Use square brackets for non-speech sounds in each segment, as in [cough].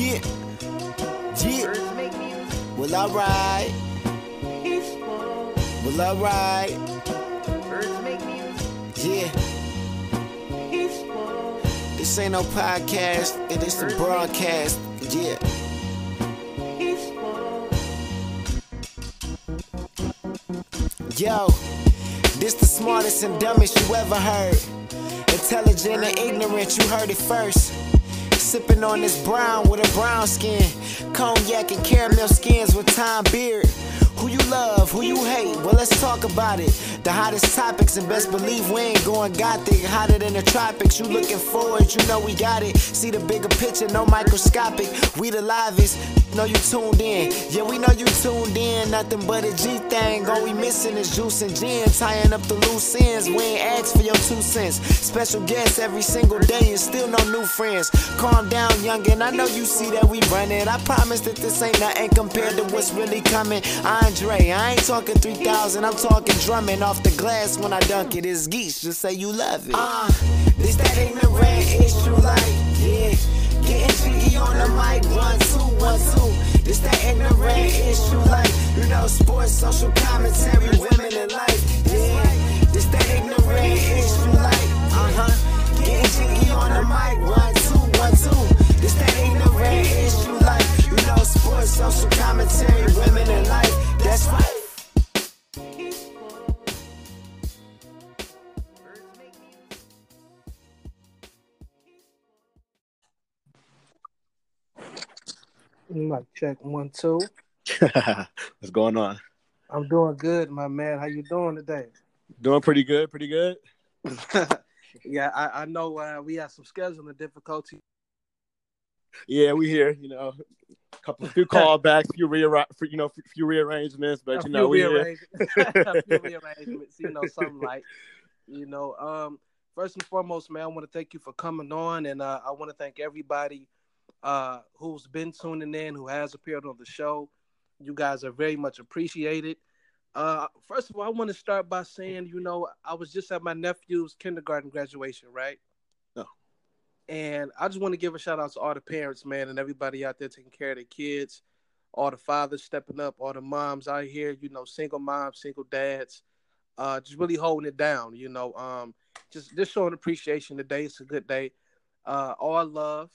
Yeah. Yeah. Well, alright. Well, alright. Yeah. This ain't no podcast, it is a broadcast. Yeah. Yo, this the smartest and dumbest you ever heard. Intelligent and ignorant, you heard it first. Sipping on this brown with a brown skin. Cognac and caramel skins with time beard. Who you love, who you hate, well let's talk about it. The hottest topics and best believe we ain't going gothic. Hotter than the tropics, you looking forward, you know we got it. See the bigger picture, no microscopic. We the livest, know you tuned in. Yeah, we know you tuned in, nothing but a G thing. All we missing is juice and gin, tying up the loose ends. We ain't asked for your two cents. Special guests every single day and still no new friends. Calm down, youngin', I know you see that we running. I promise that this ain't nothing compared to what's really coming. Andre, I ain't talking 3000, I'm talking drumming off the glass when I dunk it. It's geese, just say you love it. Uh, this that ignorant issue, like, yeah. Getting GE on the mic, one, two, one, two. This that ignorant issue, like, you know, sports, social commentary, women in life, yeah. This that ignorant issue, like, uh huh. Getting GE on the mic, one, two, one, two. This that ignorant issue, like, you know, sports, social commentary, women in life, that's right. Mic check one two. [laughs] What's going on? I'm doing good, my man. How you doing today? Doing pretty good, pretty good. [laughs] yeah, I, I know uh, we had some scheduling difficulty. Yeah, we here. You know, a couple, few callbacks, few rearra- you know, few rearrangements, but A you know, we few here. [laughs] a few rearrangements, you know, something like, you know. Um, first and foremost, man, I want to thank you for coming on, and uh, I want to thank everybody uh, who's been tuning in, who has appeared on the show. You guys are very much appreciated. Uh, first of all, I want to start by saying, you know, I was just at my nephew's kindergarten graduation, right? Oh. And I just want to give a shout out to all the parents, man, and everybody out there taking care of their kids, all the fathers stepping up, all the moms out here, you know, single moms, single dads, uh, just really holding it down, you know, um, just just showing appreciation today. It's a good day. Uh, all love.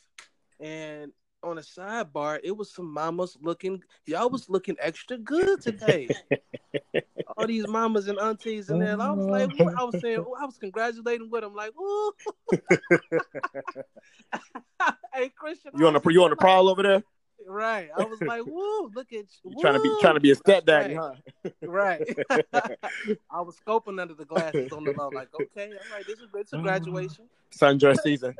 And on a sidebar, it was some mamas looking, y'all was looking extra good today. [laughs] all these mamas and aunties and then I was like, uh-huh. I was saying, I was congratulating with them, like, ooh. [laughs] hey, Christian, You on the you on the prowl over there? Right. I was like, woo, look at [laughs] you. You trying to be trying to be a stepdaddy, right. huh? Right. I was scoping under the glasses on the low, like, okay, all right, this is it's a uh-huh. graduation. Sundress season.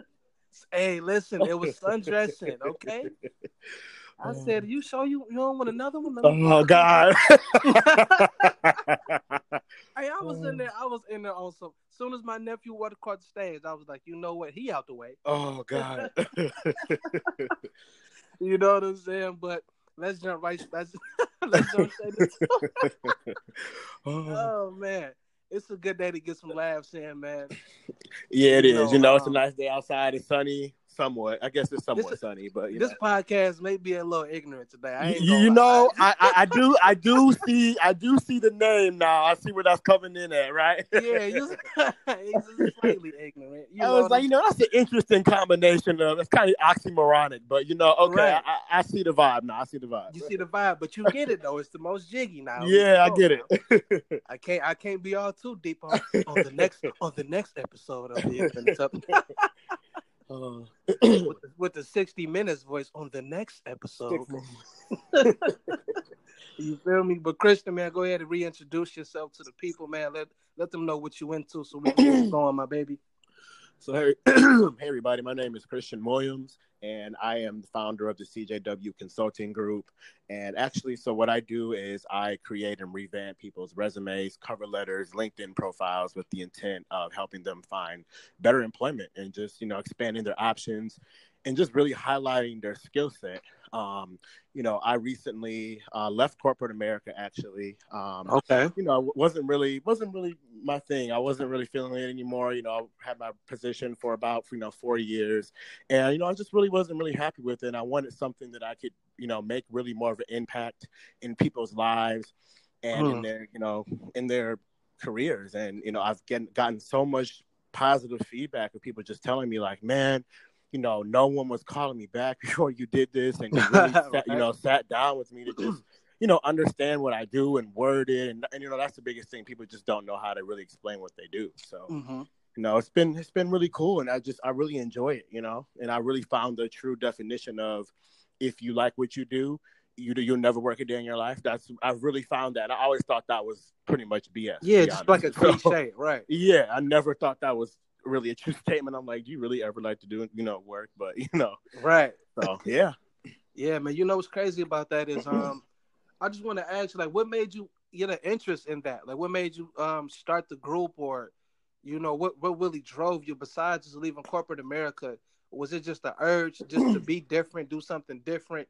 Hey, listen, it was sundressing, [laughs] okay? I oh. said, you sure you, you don't want another one? Oh God. [laughs] Hey, I was in there, oh. I was in there some. As soon as my nephew walked across the stage, I was like, you know what? He out the way. oh God. [laughs] You know what I'm saying? But let's jump right. Let's let's jump into Oh. Oh man, it's a good day to get some laughs in, man. Yeah, it You is. You know, know, it's a um, nice day outside. It's sunny, somewhat. I guess it's somewhat This- sunny, but This know. podcast may be a little ignorant today. I ain't You, know, I, I, I do I do see I do see the name now. I see where that's coming in at, right? [laughs] yeah, you [laughs] slightly ignorant. You I was like, you know, that's an interesting combination of it's kind of oxymoronic, but you know, okay, Right. I, I see the vibe now. I see the vibe. You see the vibe, but you get it though. It's the most jiggy now. yeah, I get it. [laughs] I can't. I can't be all too deep on, on the next on the next episode of the Ignorant Uh, [clears throat] with, the, with the sixty minutes voice on the next episode. [laughs] You feel me? But Christian, man, go ahead and reintroduce yourself to the people, man. Let let them know what you into so we can get [clears throat] going, my baby. So hey, [clears throat] hey everybody, my name is Christian Williams, and I am the founder of the CJW Consulting Group. And actually, so what I do is I create and revamp people's resumes, cover letters, LinkedIn profiles with the intent of helping them find better employment and just you know expanding their options and just really highlighting their skill set. Um, you know, I recently uh, left corporate America. Actually, um, Okay. you know, wasn't really wasn't really my thing. I wasn't really feeling it anymore. You know, I had my position for about you know four years, and you know, I just really wasn't really happy with it. And I wanted something that I could you know make really more of an impact in people's lives and in Hmm. their you know in their careers. And you know, I've get, gotten so much positive feedback of people just telling me like, man. You know, no one was calling me back [laughs] before you did this, and you [laughs] really sat, you know sat down with me to [clears throat] just you know, understand what I do and word it, and, and you know that's the biggest thing. People just don't know how to really explain what they do. So hmm you know, it's been it's been really cool, and I just I really enjoy it. You know, and I really found the true definition of if you like what you do, you do you'll never work a day in your life. That's I've really found that. I always thought that was pretty much BS. Yeah, just like a honest. [laughs] So, cliche, right? yeah, I never thought that was really [laughs] a true statement. I'm like, do you really ever like to do you know work? But you know, Right. so yeah. Yeah, man. You know what's crazy about that is um [clears throat] I just want to ask you like what made you get an interest in that? Like what made you um start the group or you know what what really drove you besides just leaving corporate America? Was it just the urge just to be [clears throat] different, do something different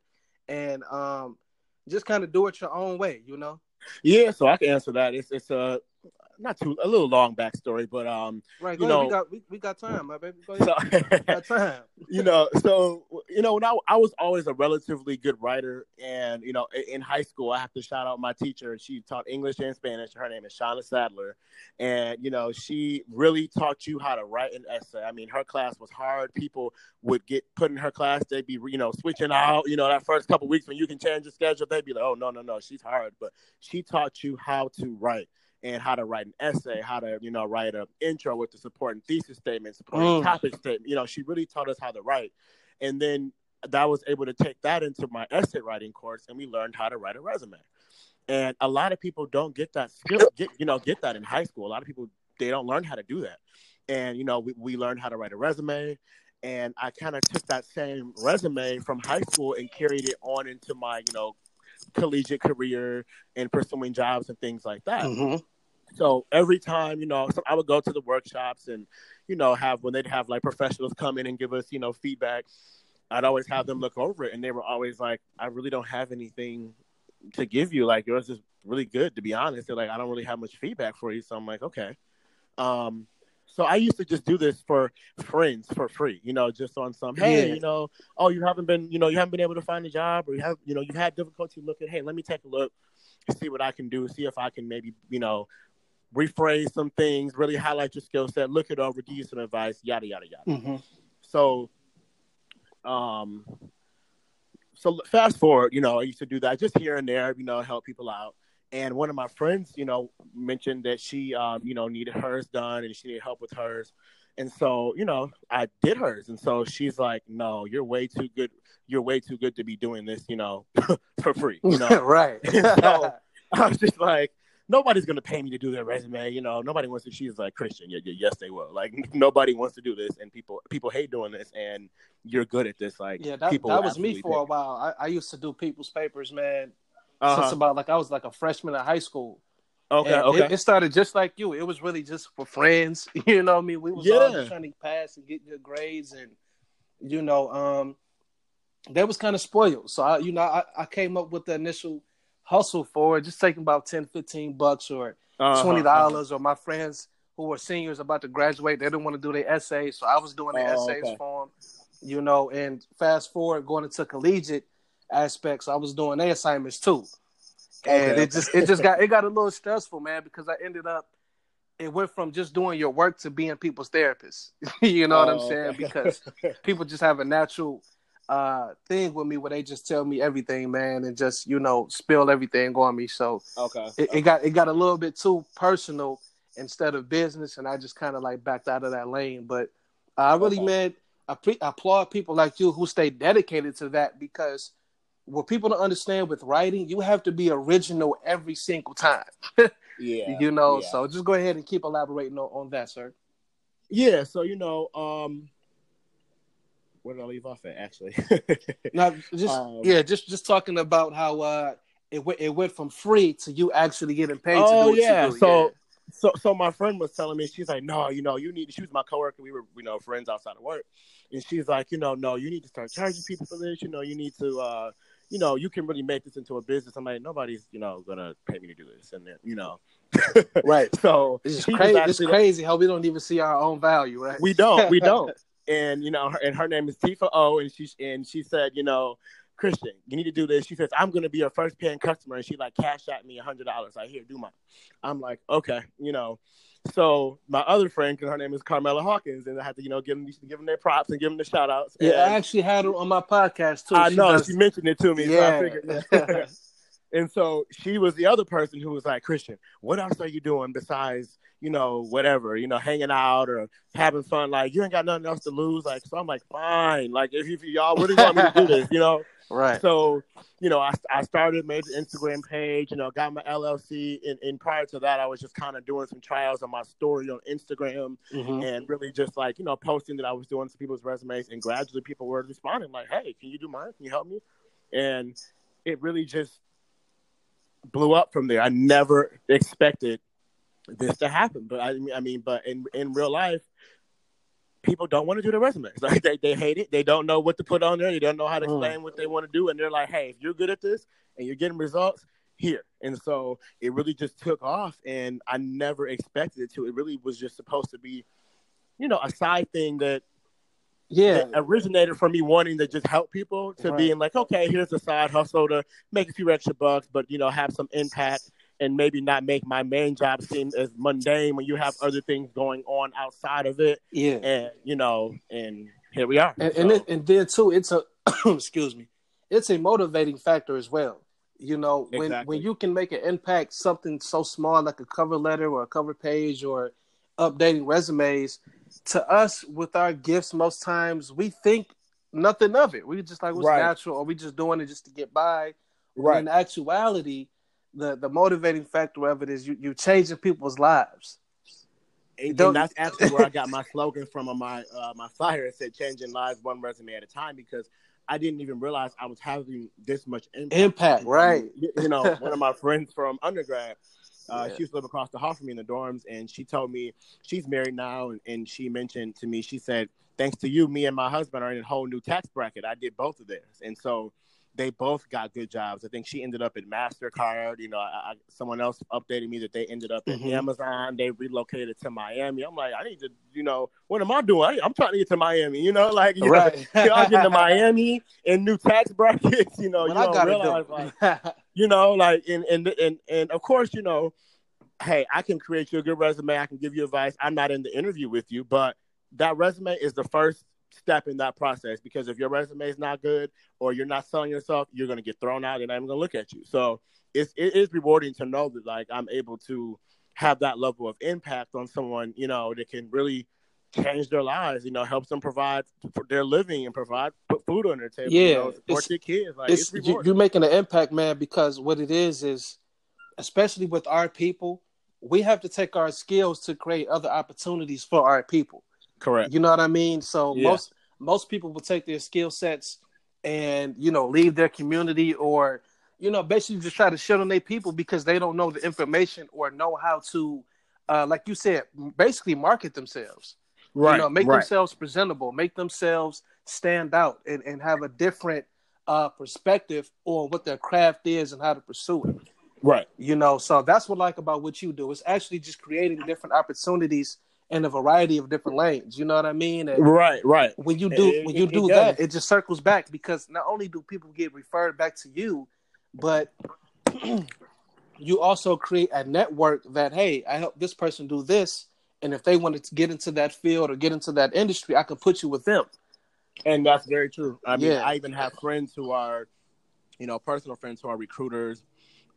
and um just kind of do it your own way, you know? Yeah, so I can answer that. It's it's a not too a little long backstory, but um, Right. You ahead. know- we got we, we got time, my baby. Go ahead. so we got [laughs] time. you know, so you know, when I, I was always a relatively good writer, and you know, in, in high school, I have to shout out my teacher. She taught English and Spanish. Her name is Shauna Sadler, and you know, she really taught you how to write an essay. I mean, her class was hard. People would get put in her class. They'd be, you know, switching out. You know, that first couple weeks when you can change your schedule, they'd be like, "Oh no, no, no, she's hard." But she taught you how to write and how to write an essay, how to, you know, write an intro with the supporting thesis statement, supporting Mm. topic statement. You know, she really taught us how to write. And then that was able to take that into my essay writing course and we learned how to write a resume. And a lot of people don't get that skill, get, you know, get that in high school. A lot of people, they don't learn how to do that. And, you know, we, we learned how to write a resume. And I kind of took that same resume from high school and carried it on into my, you know, collegiate career and pursuing jobs and things like that. Mhm. So every time, you know, so I would go to the workshops and, you know, have when they'd have like professionals come in and give us, you know, feedback, I'd always have them look over it and they were always like, I really don't have anything to give you. Like yours is really good, to be honest. They're like, I don't really have much feedback for you. So I'm like, okay. Um, so I used to just do this for friends for free, you know, just on some, hey, Yeah. you know, oh, you haven't been, you know, you haven't been able to find a job or you have, you know, you've had difficulty looking, hey, let me take a look, see what I can do, see if I can maybe, you know, rephrase some things, really highlight your skill set, look it over, give you some advice, yada yada yada. Mhm. So, um, so fast forward, you know, I used to do that just here and there, you know, help people out. And one of my friends, you know, mentioned that she, um, you know, needed hers done and she needed help with hers. And so, you know, I did hers. And so she's like, no, you're way too good. You're way too good to be doing this, you know, [laughs] for free. You know, [laughs] right. [laughs] So- I was just like, nobody's gonna pay me to do their resume. You know, nobody wants to. She's like Christian. Yeah, yeah, yes, they will. Like [laughs] nobody wants to do this, and people people hate doing this, and you're good at this. Like yeah, that, people that was me for a while. I, I used to do people's papers, man, Uh-huh. since about like I was like a freshman in high school. Okay, And okay. It, it started just like you. It was really just for friends. [laughs] You know what I mean? We was all Yeah. just trying to pass and get good grades and you know, um that was kind of spoiled. So I you know, I, I came up with the initial hustle for it, just taking about 10, 15 bucks or Uh-huh, twenty uh-huh. dollars or my friends who were seniors about to graduate, they didn't want to do their essays, so I was doing their Oh, essays okay. for them. You know, and fast forward going into collegiate aspects, I was doing their assignments too and Okay, it just it just got it got a little stressful, man, because I ended up it went from just doing your work to being people's therapist. [laughs] you know what I'm Oh, saying? okay. Because people just have a natural uh thing with me where they just tell me everything, man, and just you know spill everything on me. So okay. it, it got it got a little bit too personal instead of business, and I just kind of like backed out of that lane. But uh, I really, Okay. man, I pre- applaud people like you who stay dedicated to that because what people don't understand with writing, you have to be original every single time. [laughs] yeah. you know, yeah. so just go ahead and keep elaborating on, on that, sir. yeah. So you know, um, where did I leave off at? Actually, [laughs] Now, just Um, yeah, just just talking about how uh it went it went from free to you actually getting paid. to Oh, yeah. Do. So- so so my friend was telling me she's like no you know you need she was my coworker we were you know friends outside of work and she's like you know no you need to start charging people for this you know you need to uh you know you can really make this into a business i'm like nobody's you know gonna pay me to do this and then you know right [laughs] so it's crazy it's crazy how we don't even see our own value right we don't we don't [laughs] and you know her, and her name is tifa o and she and she said you know Christian, you need to do this. She says, I'm gonna be your first paying customer, and she like cash at me a hundred dollars. I hear do mine. I'm like, okay, you know. So my other friend, her name is Carmela Hawkins, and I had to, you know, give them, give them their props and give them the shout outs. Yeah, I actually had her on my podcast too. I she know does... she mentioned it to me. Yeah. So [laughs] [laughs] and so she was the other person who was like, Christian, what else are you doing besides, you know, whatever, you know, hanging out or having fun? Like, you ain't got nothing else to lose. Like, so I'm like, fine. Like, if, if y'all really want me to do this, you know, [laughs] Right. So, you know, I, I started, made the Instagram page, you know, got my LLC. And, and prior to that, I was just kind of doing some trials on my story on Instagram mm-hmm. and really just like, you know, posting that I was doing some people's resumes. And gradually people were responding like, hey, can you do mine? Can you help me? And it really just blew up from there. I never expected this to happen. But I mean, I mean, but in, in real life, people don't want to do their resumes. [laughs] Like they, they hate it. They don't know what to put on there. They don't know how to mm. explain mm. what they want to do. And they're like, hey, if you're good at this and you're getting results, here. And so it really just took off and I never expected it to. It really was just supposed to be, you know, a side thing that yeah originated from me wanting to just help people to right. being like, okay, here's a side hustle to make a few extra bucks, but you know, have some impact and maybe not make my main job seem as mundane when you have other things going on outside of it. Yeah. And you know, and here we are. And so. and, it, and then too, it's a [clears throat] excuse me, it's a motivating factor as well. You know, when exactly. when you can make an impact, something so small like a cover letter or a cover page or updating resumes, to us with our gifts, most times we think nothing of it. We just like what's right. natural, or we just doing it just to get by. Right. in actuality, the the motivating factor of it is you you changing people's lives. And, and that's [laughs] actually where I got my slogan from on my uh, my flyer. It said "Changing lives one resume at a time" because I didn't even realize I was having this much impact. Impact, right? You know, one of my friends from undergrad, uh, yeah. she used to live across the hall from me in the dorms, and she told me she's married now, and, and she mentioned to me, she said, "Thanks to you, me and my husband are in a whole new tax bracket. I did both of theirs, and so." They both got good jobs. I think she ended up at Mastercard. You know, I, I, someone else updated me that they ended up at mm-hmm. Amazon. They relocated to Miami. I'm like, I need to, you know, what am I doing? I, am trying to get to Miami. You know, like you right. [laughs] know, y'all getting to Miami in new tax brackets. [laughs] You know, you I don't realize, like, [laughs] you know, like, and and and and of course, you know, hey, I can create you a good resume. I can give you advice. I'm not in the interview with you, but that resume is the first step in that process because if your resume is not good or you're not selling yourself, you're going to get thrown out and I'm going to look at you. So it's, it is rewarding to know that like I'm able to have that level of impact on someone, you know, that can really change their lives, you know, helps them provide for their living and provide put food on their table, yeah, you know, support their kids. Like, it's, it's you're making an impact, man, because what it is is, especially with our people, we have to take our skills to create other opportunities for our people. Correct. You know what I mean? So yeah. most most people will take their skill sets and you know leave their community or you know basically just try to shut on their people because they don't know the information or know how to uh, like you said basically market themselves right you know make right. themselves presentable make themselves stand out and, and have a different uh, perspective on what their craft is and how to pursue it right you know so that's what I like about what you do it's actually just creating different opportunities in a variety of different lanes. You know what I mean? And right, right. When you do it, when you do that, it just circles back because not only do people get referred back to you, but [clears throat] you also create a network that hey, I help this person do this, and if they wanted to get into that field or get into that industry, I can put you with them. And that's very true. I mean, yeah. I even have friends who are, you know, personal friends who are recruiters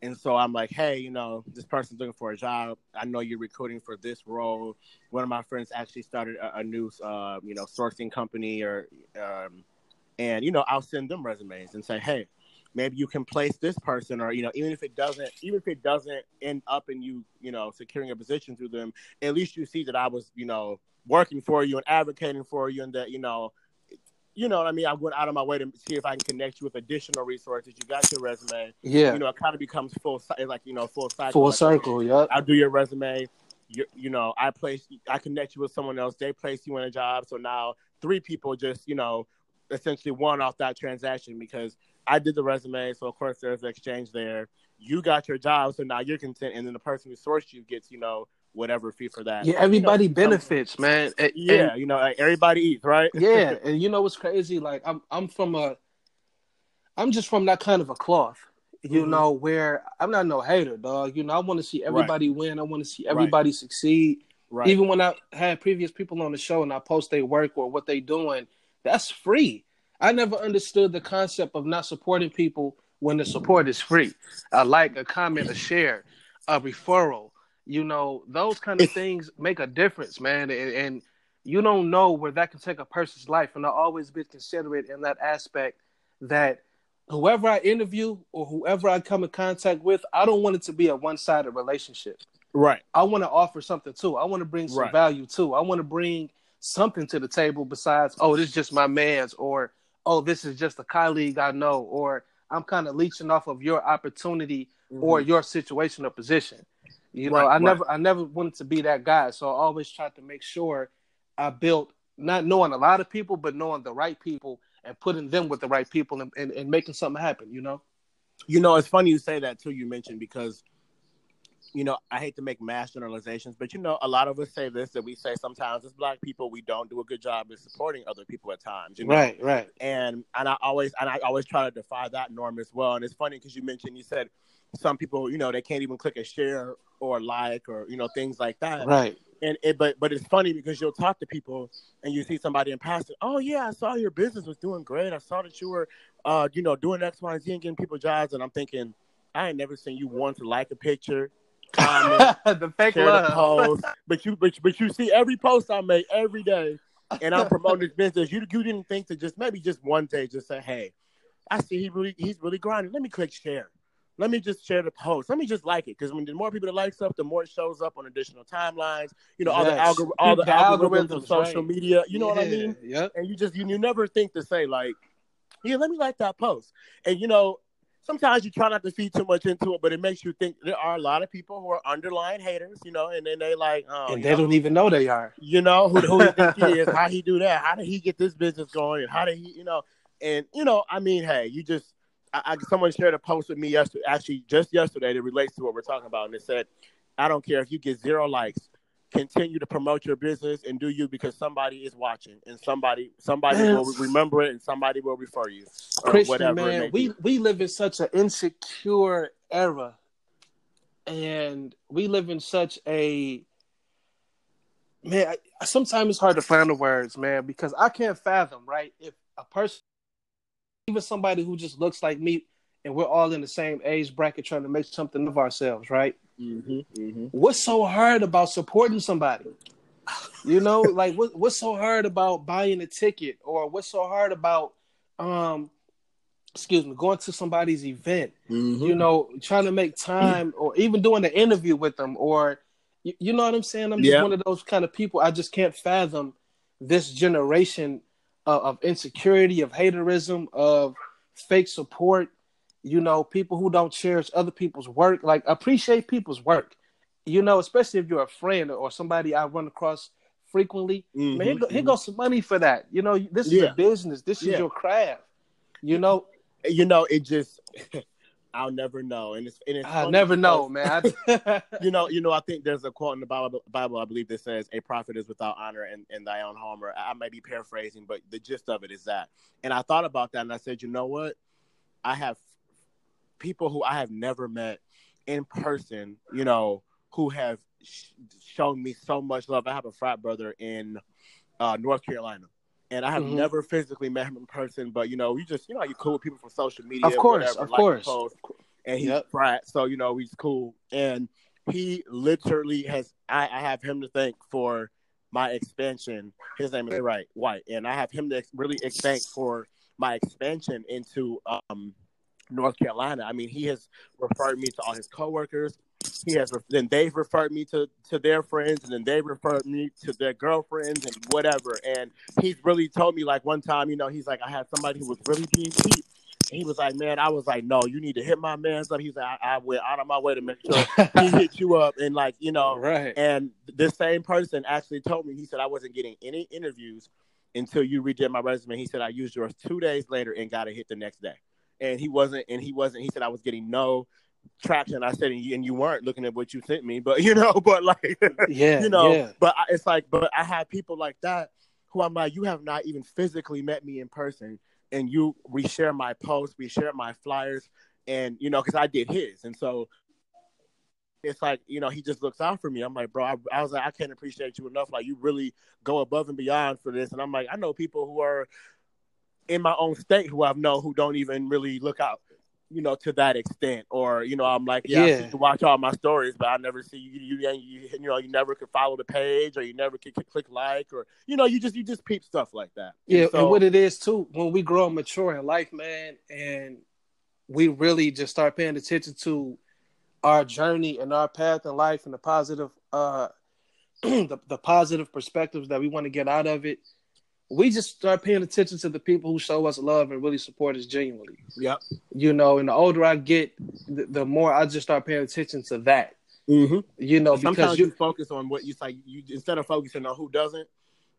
and so I'm like, hey, you know, this person's looking for a job. I know you're recruiting for this role. One of my friends actually started a, a new, uh, you know, sourcing company, or, um, and you know, I'll send them resumes and say, hey, maybe you can place this person, or you know, even if it doesn't, even if it doesn't end up in you, you know, securing a position through them, at least you see that I was, you know, working for you and advocating for you, and that you know, you know what I mean? I went out of my way to see if I can connect you with additional resources. You got your resume. Yeah. You know, it kind of becomes full, like, you know, full cycle. Full circle, yeah. I'll do your resume. you you know I place I connect you with someone else. They place you in a job, so now three people just you know essentially won off that transaction because I did the resume. So of course there's an exchange there. You got your job, so now you're content, and then the person who sourced you gets you know whatever fee for that. Yeah, everybody you know, benefits, man. And, yeah, and, you know, like everybody eats, right? yeah, [laughs] and you know what's crazy? Like I'm I'm from a I'm just from that kind of a cloth. You mm-hmm. know, where I'm not no hater, dog. You know, I want to see everybody right. win. I want to see everybody right. succeed. Right. Even when I had previous people on the show and I post their work or what they doing, that's free. I never understood the concept of not supporting people when the support is free. A like, a comment, a share, a referral. You know, those kind of things make a difference, man. And, and you don't know where that can take a person's life. And I always be considerate in that aspect that whoever I interview or whoever I come in contact with, I don't want it to be a one sided relationship. Right. I want to offer something too. I want to bring some right. value too. I want to bring something to the table besides, oh, this is just my man's, or oh, this is just a colleague I know, or I'm kind of leeching off of your opportunity mm-hmm. or your situation or position. You know, I right. never I never wanted to be that guy. So I always tried to make sure I built not knowing a lot of people, but knowing the right people and putting them with the right people and, and, and making something happen, you know? You know, it's funny you say that too, you mentioned because you know, I hate to make mass generalizations, but you know, a lot of us say this that we say sometimes as black people we don't do a good job of supporting other people at times. You know? Right, right. And and I always and I always try to defy that norm as well. And it's funny because you mentioned you said some people, you know, they can't even click a share or like or you know things like that. Right. And it, but but it's funny because you'll talk to people and you see somebody in passing. Oh yeah, I saw your business was doing great. I saw that you were, uh, you know, doing X, Y, and Z and getting people jobs. And I'm thinking, I ain't never seen you want to like a picture comment, [laughs] the fake love. The post. But you, but, but you see every post I make every day, and I'm [laughs] promoting this business. You, you didn't think to just maybe just one day just say, hey, I see he really he's really grinding. Let me click share. Let me just share the post. Let me just like it because when the more people that like stuff, the more it shows up on additional timelines. You know, yes. all the algor- all the, the algorithms, algorithms, of social right. media. You know yeah. what I mean? Yeah. And you just you, you never think to say like, yeah, let me like that post. And you know, sometimes you try not to feed too much into it, but it makes you think there are a lot of people who are underlying haters, you know, and then they like, oh, and they know, don't even know they are. You know who, who he think he is? [laughs] How he do that? How did he get this business going? And how did he, you know? And you know, I mean, hey, you just, I, I someone shared a post with me yesterday, actually just yesterday, that relates to what we're talking about, and it said, I don't care if you get zero likes, continue to promote your business and do you because somebody is watching and somebody somebody will remember it and somebody will refer you Christian, man, we we live in such an insecure era and we live in such a man I, sometimes it's hard to find the words man because i can't fathom right if a person even somebody who just looks like me and we're all in the same age bracket trying to make something of ourselves right Mm-hmm, mm-hmm. What's so hard about supporting somebody? You know, [laughs] like what, what's so hard about buying a ticket, or what's so hard about, um, excuse me, going to somebody's event? Mm-hmm. You know, trying to make time, or even doing an interview with them, or you, you know what I'm saying? I'm just yeah. one of those kind of people. I just can't fathom this generation of, of insecurity, of haterism, of fake support you know, people who don't cherish other people's work, like appreciate people's work, you know, especially if you're a friend or somebody I run across frequently. Mm-hmm, man, here, go, mm-hmm. here goes some money for that. You know, this is yeah. a business. This is yeah. your craft. You know, you know, it just. [laughs] I'll never know, and it's, and it's I'll never know, man. [laughs] [laughs] you know, you know. I think there's a quote in the Bible, Bible I believe, that says, "A prophet is without honor in, in thy own home." Or I may be paraphrasing, but the gist of it is that. And I thought about that, and I said, you know what? I have people who I have never met in person, you know, who have sh- shown me so much love. I have a frat brother in uh, North Carolina, and I have mm-hmm. never physically met him in person. But you know, you just you know, you cool with people from social media, of course, whatever, of like course. Post, and he's yep. frat, so you know he's cool, and he literally has. I, I have him to thank for my expansion. His name is Right White, and I have him to really thank for my expansion into um North Carolina. I mean, he has referred me to all his coworkers. He has then they've referred me to to their friends, and then they referred me to their girlfriends and whatever. And he's really told me like one time, you know, he's like, I had somebody who was really being cheap, and he was like, "Man, I was like, no, you need to hit my man's up." He's like, I, I went out of my way to make sure he [laughs] hit you up, and like, you know, right. and this same person actually told me he said I wasn't getting any interviews until you redid my resume. He said I used yours two days later and got a hit the next day, and he wasn't, and he wasn't. He said I was getting no traction. I said, and you, and you weren't looking at what you sent me, but [laughs] you know, but like, Yeah, [laughs] you know, yeah. but I, it's like, but I have people like that who I'm like, you have not even physically met me in person, and you we share my posts, reshare my flyers, and you know, because I did his, and so it's like you know he just looks out for me. I'm like, bro, I, I was like, I can't appreciate you enough. Like you really go above and beyond for this, and I'm like, I know people who are in my own state who I've known who don't even really look out. You know, to that extent, or you know, I'm like, yeah, Yeah. you watch all my stories, but I never see you. You, you, you know, you never could follow the page, or you never could click, click like, or you know, you just you just peep stuff like that. Yeah, so, and what it is too, when we grow and mature in life, man, and we really just start paying attention to our journey and our path in life and the positive uh [clears throat] the, the positive perspectives that we want to get out of it, we just start paying attention to the people who show us love and really support us genuinely. Yep. You know, and the older I get, the, the more I just start paying attention to that. Mm-hmm. You know, Sometimes because you, you, focus on what you like. You instead of focusing on who doesn't,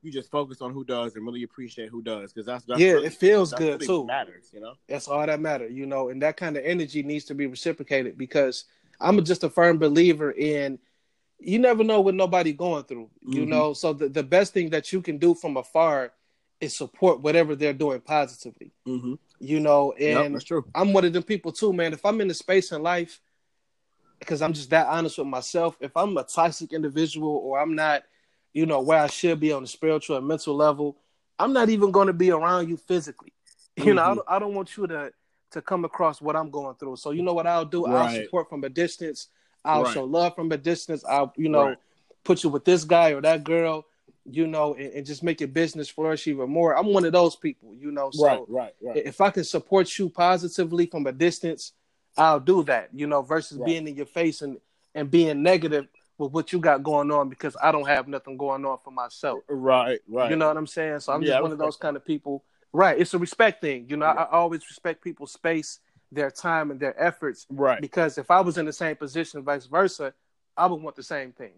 you just focus on who does and really appreciate who does because that's, that's yeah, really, it feels good too. matters. You know. That's all that matters, you know, and that kind of energy needs to be reciprocated because I'm just a firm believer in you never know what nobody going through, you Mhm. know. So the, the best thing that you can do from afar is support whatever they're doing positively, Mm-hmm. you know. Yep, And true. I'm one of them people too, man. If I'm in a space in life, because I'm just that honest with myself, if I'm a toxic individual or I'm not, you know, where I should be on the spiritual and mental level, I'm not even going to be around you physically. [laughs] You know, I Mhm. don't, I don't want you to to come across what I'm going through. So you know what I'll do? I'll support from a distance. I'll Right. show love from a distance. I'll, you know, Right. put you with this guy or that girl, you know, and, and just make your business flourish even more. I'm one of those people, you know. So right, right, right. if I can support you positively from a distance, I'll do that, you know, versus Right. being in your face and, and being negative with what you got going on because I don't have nothing going on for myself. right, right. You know what I'm saying? So I'm Yeah, just one of those kind of people. Right. It's a respect thing. You know, Yeah. I, I always respect people's space, their time, and their efforts right. because if I was in the same position, vice versa, I would want the same thing.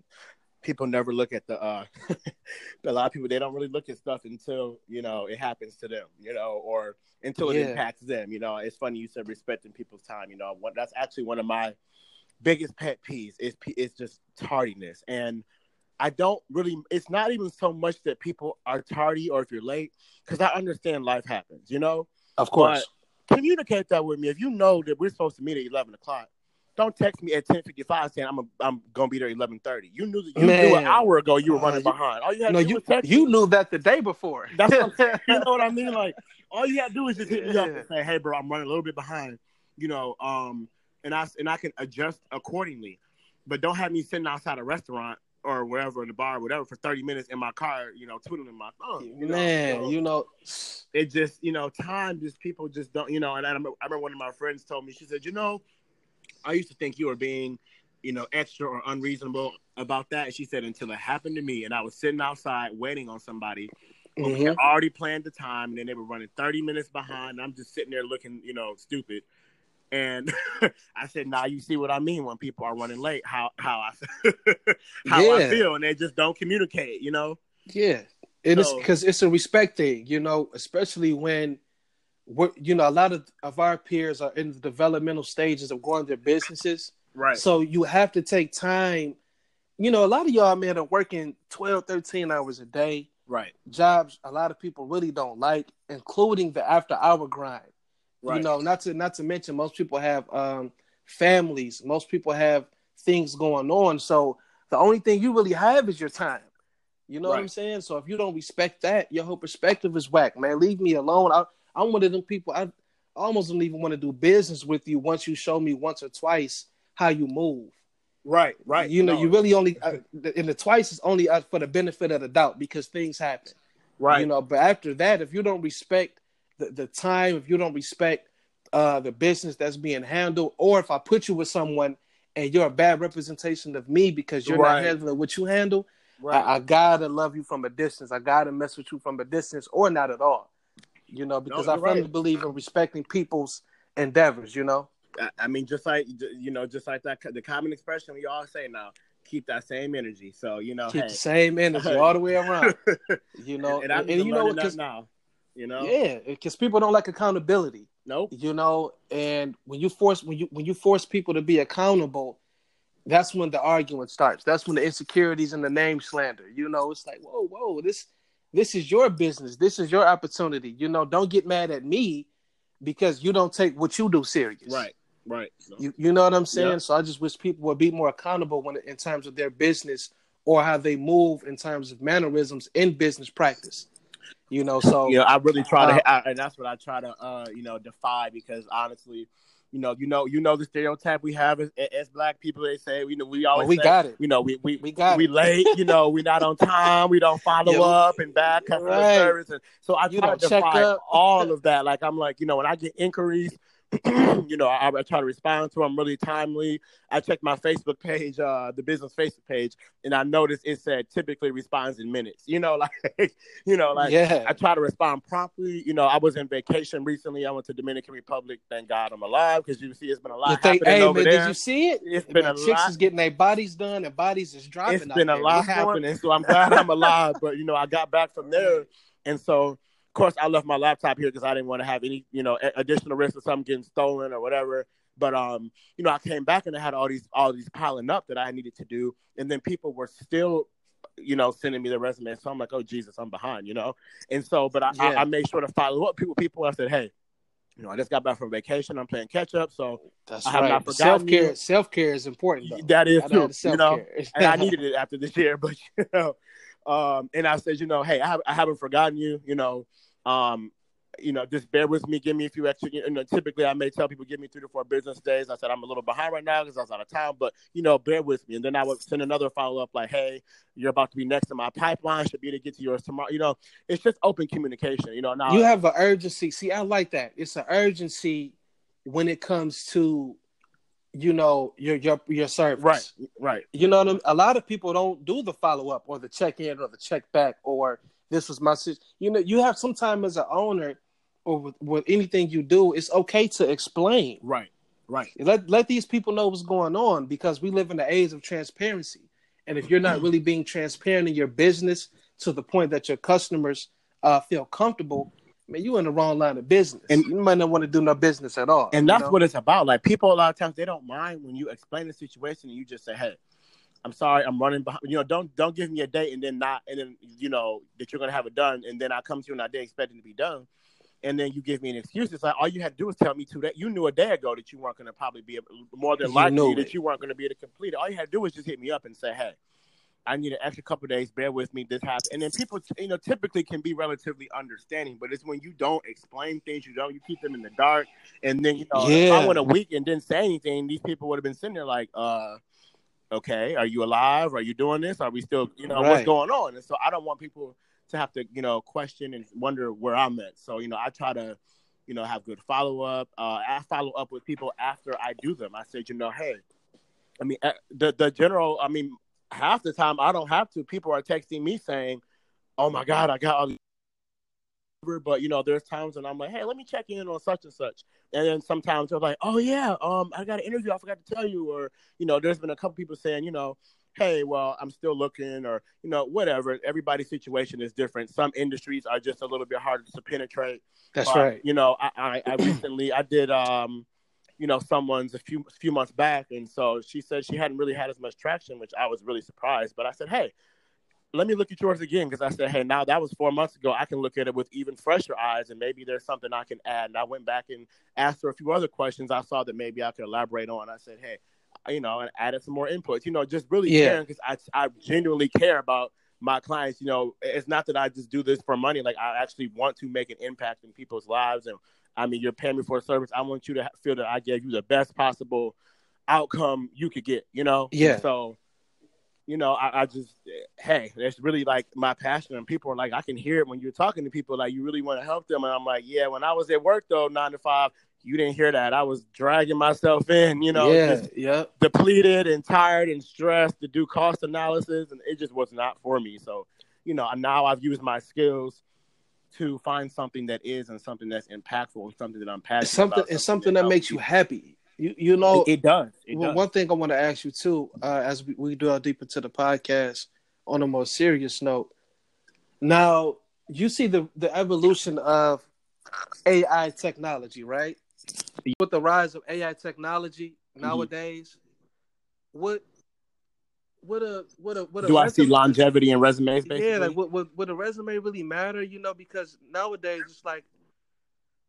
People never look at the. uh [laughs] A lot of people they don't really look at stuff until you know it happens to them, you know, or until it Yeah. impacts them. You know, it's funny you said respecting people's time. You know, what that's actually one of my biggest pet peeves is is just tardiness and. I don't really. It's not even so much that people are tardy or if you're late, because I understand life happens. You know, Of course. communicate that with me. If you know that we're supposed to meet at eleven o'clock, don't text me at ten fifty five saying I'm a, I'm gonna be there eleven thirty. You knew that you knew an hour ago you were Uh, running you- behind. All you had no, to do you was text you knew that the day before. That's what I'm saying. [laughs] You know what I mean? Like all you had to do is just hit me up and say, "Hey, bro, I'm running a little bit behind." You know, um, and I and I can adjust accordingly. But don't have me sitting outside a restaurant or wherever in the bar, or whatever, for thirty minutes in my car. You know, twiddling my thumb. You know? Man, So- you know, it just you know time just people just don't you know and I I remember one of my friends told me she said you know i used to think you were being you know extra or unreasonable about that. And she said until it happened to me. And i was sitting outside waiting on somebody. And we had mm-hmm. already planned the time and then they were running 30 minutes behind. And i'm just sitting there looking you know stupid. And [laughs] I said, "Now you see what I mean when people are running late. How how I [laughs] how I feel, and they just don't communicate. You know, Yeah, it is So- because it's a respect thing, you know, especially when we're, you know, a lot of, of our peers are in the developmental stages of growing their businesses. right? So you have to take time. You know, a lot of y'all, man, are working 12, 13 hours a day, right, jobs a lot of people really don't like, including the after hour grind. right. You know, not to not to mention most people have um families, most people have things going on. So the only thing you really have is your time. You know what I'm saying? So if you don't respect that, your whole perspective is whack, man. Leave me alone. I, I'm one of them people. I almost don't even want to do business with you once you show me once or twice how you move. Right, right. You know, No, you really only uh, and the twice is only uh, for the benefit of the doubt because things happen. right. You know, but after that, if you don't respect the, the time, if you don't respect uh, the business that's being handled, or if I put you with someone and you're a bad representation of me because you're Right. not handling what you handle, right. I, I gotta love you from a distance. I gotta mess with you from a distance, or not at all. You know, because No, I firmly right. believe in respecting people's endeavors. You know. I, I mean, just like you know, just like that, the common expression we all say now: keep that same energy. So you know, Keep hey, the same energy all the way around. [laughs] You know, and, and, I'm you know, because now. You know, yeah, because people don't like accountability. nope, you know and when you force when you when you force people to be accountable that's when the argument starts that's when the insecurities and the name slander you know it's like whoa whoa this this is your business. This is your opportunity. You know don't get mad at me because you don't take what you do serious. Right, right. You, you know what i'm saying? Yeah. so i just wish people would be more accountable when in terms of their business or how they move in terms of mannerisms in business practice. You know so you know, I really try Uh, to, I, and that's what I try to, uh, you know, defy because honestly, you know, you know, you know, the stereotype we have as, as black people. They say, you know, we always we say, got it you know, we we we got we it late, you know, we're not on time, we don't [laughs] follow Yeah, we- up and bad customer Right. service, and so I You try to check all of that. Like I'm like, you know, when I get inquiries, [clears throat] you know, I, I try to respond to them really timely. I check my Facebook page, uh, the business Facebook page, and I noticed it said typically responds in minutes. You know, [laughs] like, you know, like yeah I try to respond promptly. You know, I was in vacation recently. I went to Dominican Republic. Thank God I'm alive because you see, it's been a lot You think, happening hey over man, there. did you see it? It's Hey, been man, a chicks lot. is getting their bodies done and bodies is dropping. it's been a there. lot happening, so I'm glad I'm alive. But you know, I got back from there, and so of course I left my laptop here because I didn't want to have any, you know, additional risk of something getting stolen or whatever. But um, you know, I came back and I had all these all these piling up that I needed to do, and then people were still, you know, sending me their resume. So I'm like, oh Jesus, I'm behind, you know. And so, but I, I, Yeah. I made sure to follow up. People, people, I said, hey. You know, I just got back from vacation. I'm playing catch up, so That's I have right. not forgotten Self care. Self care is important. Though. that is true. the You know, and I [laughs] needed it after this year. But [laughs] you know, um, and I said, you know, hey, I, have, I haven't forgotten you. You know, um, you know, just bear with me. Give me a few extra. You know, typically I may tell people give me three to four business days. I said I'm a little behind right now because I was out of town, but you know, bear with me. And then I would send another follow up like, hey, you're about to be next in my pipeline. Should be able to get to yours tomorrow. You know, it's just open communication. You know, now you have an urgency. See, I like that. It's an urgency when it comes to, you know, your your your service. right, right, You know what I mean? A lot of people don't do the follow up or the check in or the check back or this was my sis. You know, you have sometime as an owner or with, with anything you do, it's okay to explain. right, right. Let let these people know what's going on because we live in the age of transparency. And if you're not really being transparent in your business to the point that your customers uh, feel comfortable, man, you in the wrong line of business. And- you might not want to do no business at all. And that's know? what it's about. Like people, a lot of times they don't mind when you explain the situation and you just say, "Hey, I'm sorry, I'm running behind." You know, don't don't give me a date and then not, and then you know that you're gonna have it done, and then I come to you on that day expecting to be done, and then you give me an excuse. It's like all you had to do was tell me two that you knew a day ago that you weren't gonna probably be able, more than You likely knew that you weren't gonna be able to complete it. All you had to do was just hit me up and say, "Hey." I need an extra couple days. Bear with me. This happened, and then people, you know, typically can be relatively understanding. But it's when you don't explain things, you don't, you keep them in the dark, and then you know, if I went a week and didn't say anything, these people would have been sitting there like, uh, okay, are you alive? Are you doing this? Are we still, you know, what's going on? And so I don't want people to have to, you know, question and wonder where I'm at. So, you know, I try to, you know, have good follow up. Uh, I follow up with people after I do them. I said, you know, hey, I mean, uh, the the general, I mean, half the time I don't have to. People are texting me saying, oh my God, I got all these but you know, there's times when I'm like, hey, let me check in on such and such. And then sometimes they're like, oh yeah, um, I got an interview I forgot to tell you, or you know, there's been a couple people saying, you know, hey, well, I'm still looking, or you know, whatever. Everybody's situation is different. Some industries are just a little bit harder to penetrate. That's right. You know, I, I, I recently I did um, you know, someone's a few few months back, and so she said she hadn't really had as much traction, which I was really surprised. But I said, hey, let me look at yours again because I said, hey, now that was four months ago. I can look at it with even fresher eyes, and maybe there's something I can add. And I went back and asked her a few other questions I saw that maybe I could elaborate on. I said, hey, you know, and added some more inputs. You know, just really Yeah. caring because I I genuinely care about my clients. You know, it's not that I just do this for money. Like I actually want to make an impact in people's lives, and I mean, you're paying me for a service. I want you to feel that I gave you the best possible outcome you could get. You know, Yeah. So you know, I, I just, hey, that's really like my passion. And people are like, I can hear it when you're talking to people, like, you really want to help them. And I'm like, yeah, when I was at work, though, nine to five, you didn't hear that. I was dragging myself in, you know, yeah, just yeah. depleted and tired and stressed to do cost analysis. And it just was not for me. So, you know, now I've used my skills to find something that is and something that's impactful and something that I'm passionate something about. it's something that makes you happy. You you know It, it does. It Well, does. one thing I want to ask you too, uh, as we, we delve deep into the podcast, on a more serious note. Now, you see the the evolution of AI technology, right? With the rise of AI technology Mm-hmm. nowadays, what what a what a what a Do I see longevity in resumes? Basically, yeah, like would, would, would a resume really matter? You know, because nowadays it's like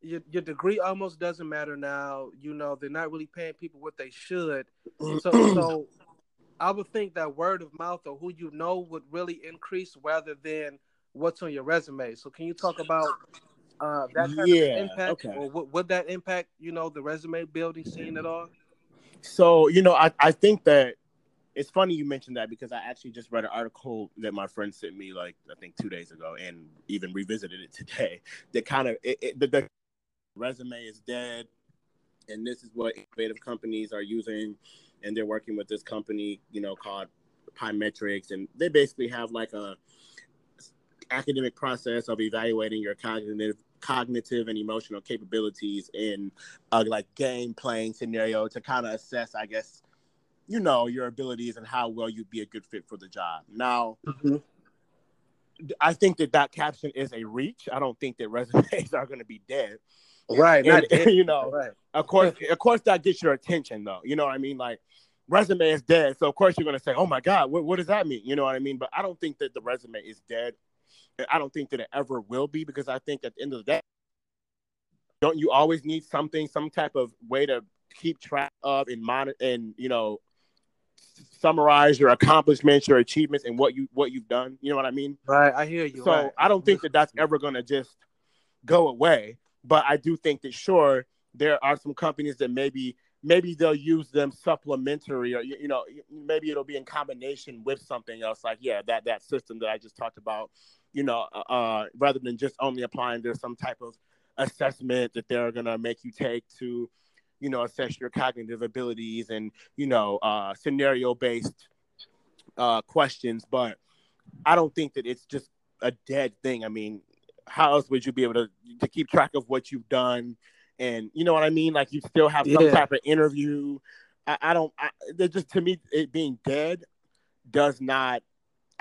your your degree almost doesn't matter now. You know, they're not really paying people what they should. So [clears throat] so I would think that word of mouth or who you know would really increase rather than what's on your resume. So can you talk about uh, that kind Yeah, of impact, okay. or would, would that impact you know the resume building scene at all? So, you know, I, I think that it's funny you mentioned that because I actually just read an article that my friend sent me like I think two days ago and even revisited it [laughs] today. That kind of it, it, the, the resume is dead, and this is what innovative companies are using, and they're working with this company, you know, called Pymetrics, and they basically have like a academic process of evaluating your cognitive cognitive and emotional capabilities in a like game playing scenario to kind of assess i guess you know your abilities and how well you'd be a good fit for the job. Now mm-hmm. i think that that caption is a reach. I don't think that resumes [laughs] are going to be dead. Right, And- not you know, right. of course of course that gets your attention though. You know what i mean? Like resume is dead. So of course you're going to say oh my god what, what does that mean? You know what i mean? But i don't think that the resume is dead. And i don't think that it ever will be because i think at the end of the day don't you always need something some type of way to keep track of and monitor and you know summarize your accomplishments your achievements and what you what you've done you know what i mean Right, I hear you. so right. I don't think that that's [laughs] ever going to just go away. But I do think that sure there are some companies that maybe maybe they'll use them supplementary or you, you know maybe it'll be in combination with something else like yeah that that system that I just talked about you know uh, rather than just only applying there's some type of assessment that they're going to make you take to you know assess your cognitive abilities and you know uh, scenario based uh, questions but I don't think that it's just a dead thing. I mean, how else would you be able to to keep track of what you've done? And you know what I mean? Like you still have some Yeah. type of interview. I, I don't. I, they're just to me, it being dead does not.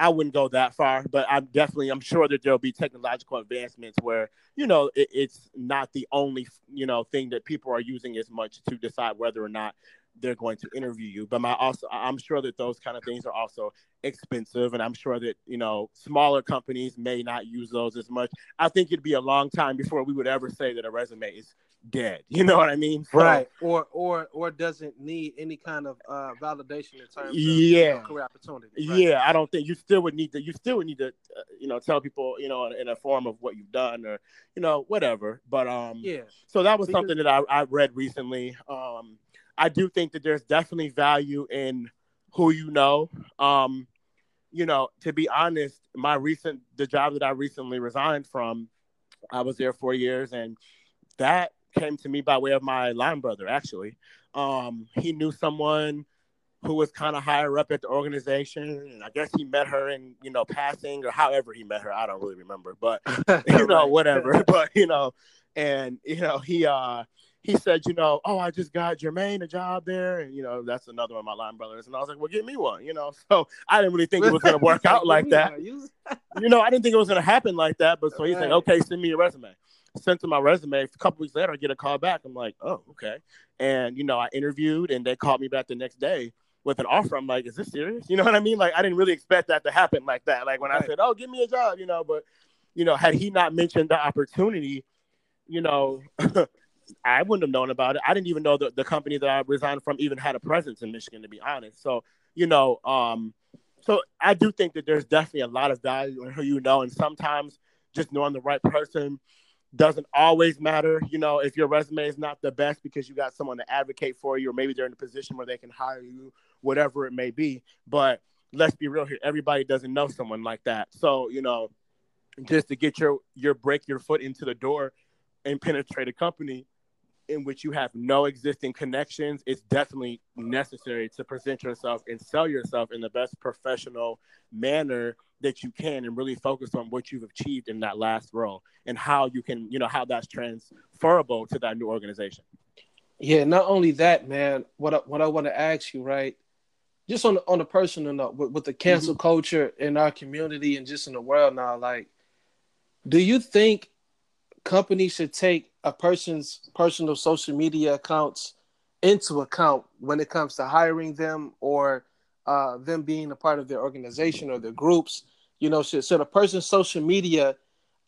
I wouldn't go that far, but I'm definitely. I'm sure that there'll be technological advancements where you know it, it's not the only you know thing that people are using as much to decide whether or not they're going to interview you. But my also, I'm sure that those kind of things are also expensive and i'm sure that you know smaller companies may not use those as much i think it'd be a long time before we would ever say that a resume is dead [laughs] you know what i mean So, right, or or or doesn't need any kind of uh, validation in terms of you Yeah. know, career opportunity. right? yeah i don't think you still would need to you still would need to uh, you know tell people you know in, in a form of what you've done or you know whatever but um yeah, so that was Because- something that I, I read recently um i do think that there's definitely value in who you know um you know to be honest my recent the job that i recently resigned from i was there four years and that came to me by way of my line brother actually um he knew someone who was kind of higher up at the organization and i guess he met her in you know passing or however he met her i don't really remember but [laughs] you know, whatever. [laughs] but you know, and you know, he uh he said, you know, oh, I just got Jermaine a job there, and you know, that's another one of my line brothers. And I was like, well, give me one, you know. [laughs] So I didn't really think it was gonna [laughs] work out like that. [laughs] You- know, I didn't think it was gonna happen like that. But so he's like, okay, send me your resume. Sent him my resume. A couple weeks later, I get a call back. I'm like, oh, okay. And you know, I interviewed, and they called me back the next day with an offer. I'm like, is this serious? You know what I mean? Like, I didn't really expect that to happen like that. Like when I said, oh, give me a job, you know, but you know, had he not mentioned the opportunity, you know, I wouldn't have known about it. I didn't even know that the company that I resigned from even had a presence in Michigan, to be honest. So, you know, um, so I do think that there's definitely a lot of value in who you know, and sometimes just knowing the right person doesn't always matter. You know, if your resume is not the best because you got someone to advocate for you, or maybe they're in a position where they can hire you, whatever it may be. But let's be real here, everybody doesn't know someone like that. So, you know, just to get your your break your foot into the door and penetrate a company in which you have no existing connections, it's definitely necessary to present yourself and sell yourself in the best professional manner that you can and really focus on what you've achieved in that last role and how you can, you know, how that's transferable to that new organization. Yeah, not only that, man. What I, what I want to ask you, right? Just on on a personal note, with, with the cancel mm-hmm. culture in our community and just in the world now, like, do you think companies should take a person's personal social media accounts into account when it comes to hiring them or uh, them being a part of their organization or their groups? You know, should, should a person's social media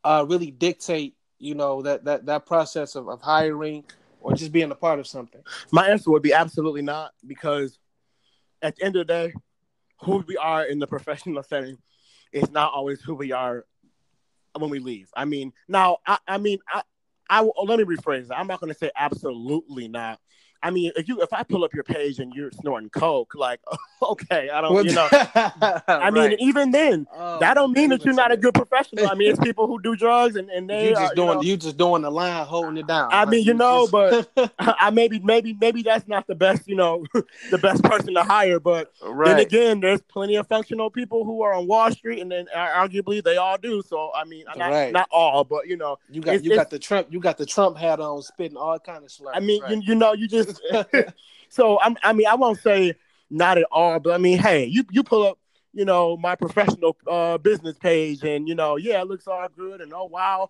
uh, really dictate, you know, that that that process of, of hiring or just being a part of something? My answer would be absolutely not, because at the end of the day, who we are in the professional setting is not always who we are when we leave. I mean, now, I, I mean, I, I oh, let me rephrase that. I'm not going to say absolutely not, I mean, if you if I pull up your page and you're snorting coke, like [laughs] okay, I don't, you know. [laughs] I mean, even then, oh, that don't mean that you're not a good professional. I mean, it's people who do drugs and, and they you just are, doing you, know, you just doing the line, holding it down. I mean, you know, but [laughs] I maybe maybe maybe that's not the best, you know, the best person to hire. But right. then again, there's plenty of functional people who are on Wall Street, and then arguably they all do. So I mean, not right. not all, but you know, you got you got the Trump you got the Trump hat on, spitting all kind of slurs. I mean, right. you, you know, you just [laughs] so I'm, I mean, I won't say not at all, but I mean, hey, you you pull up, you know, my professional uh, business page, and you know, yeah, it looks all good, and oh wow.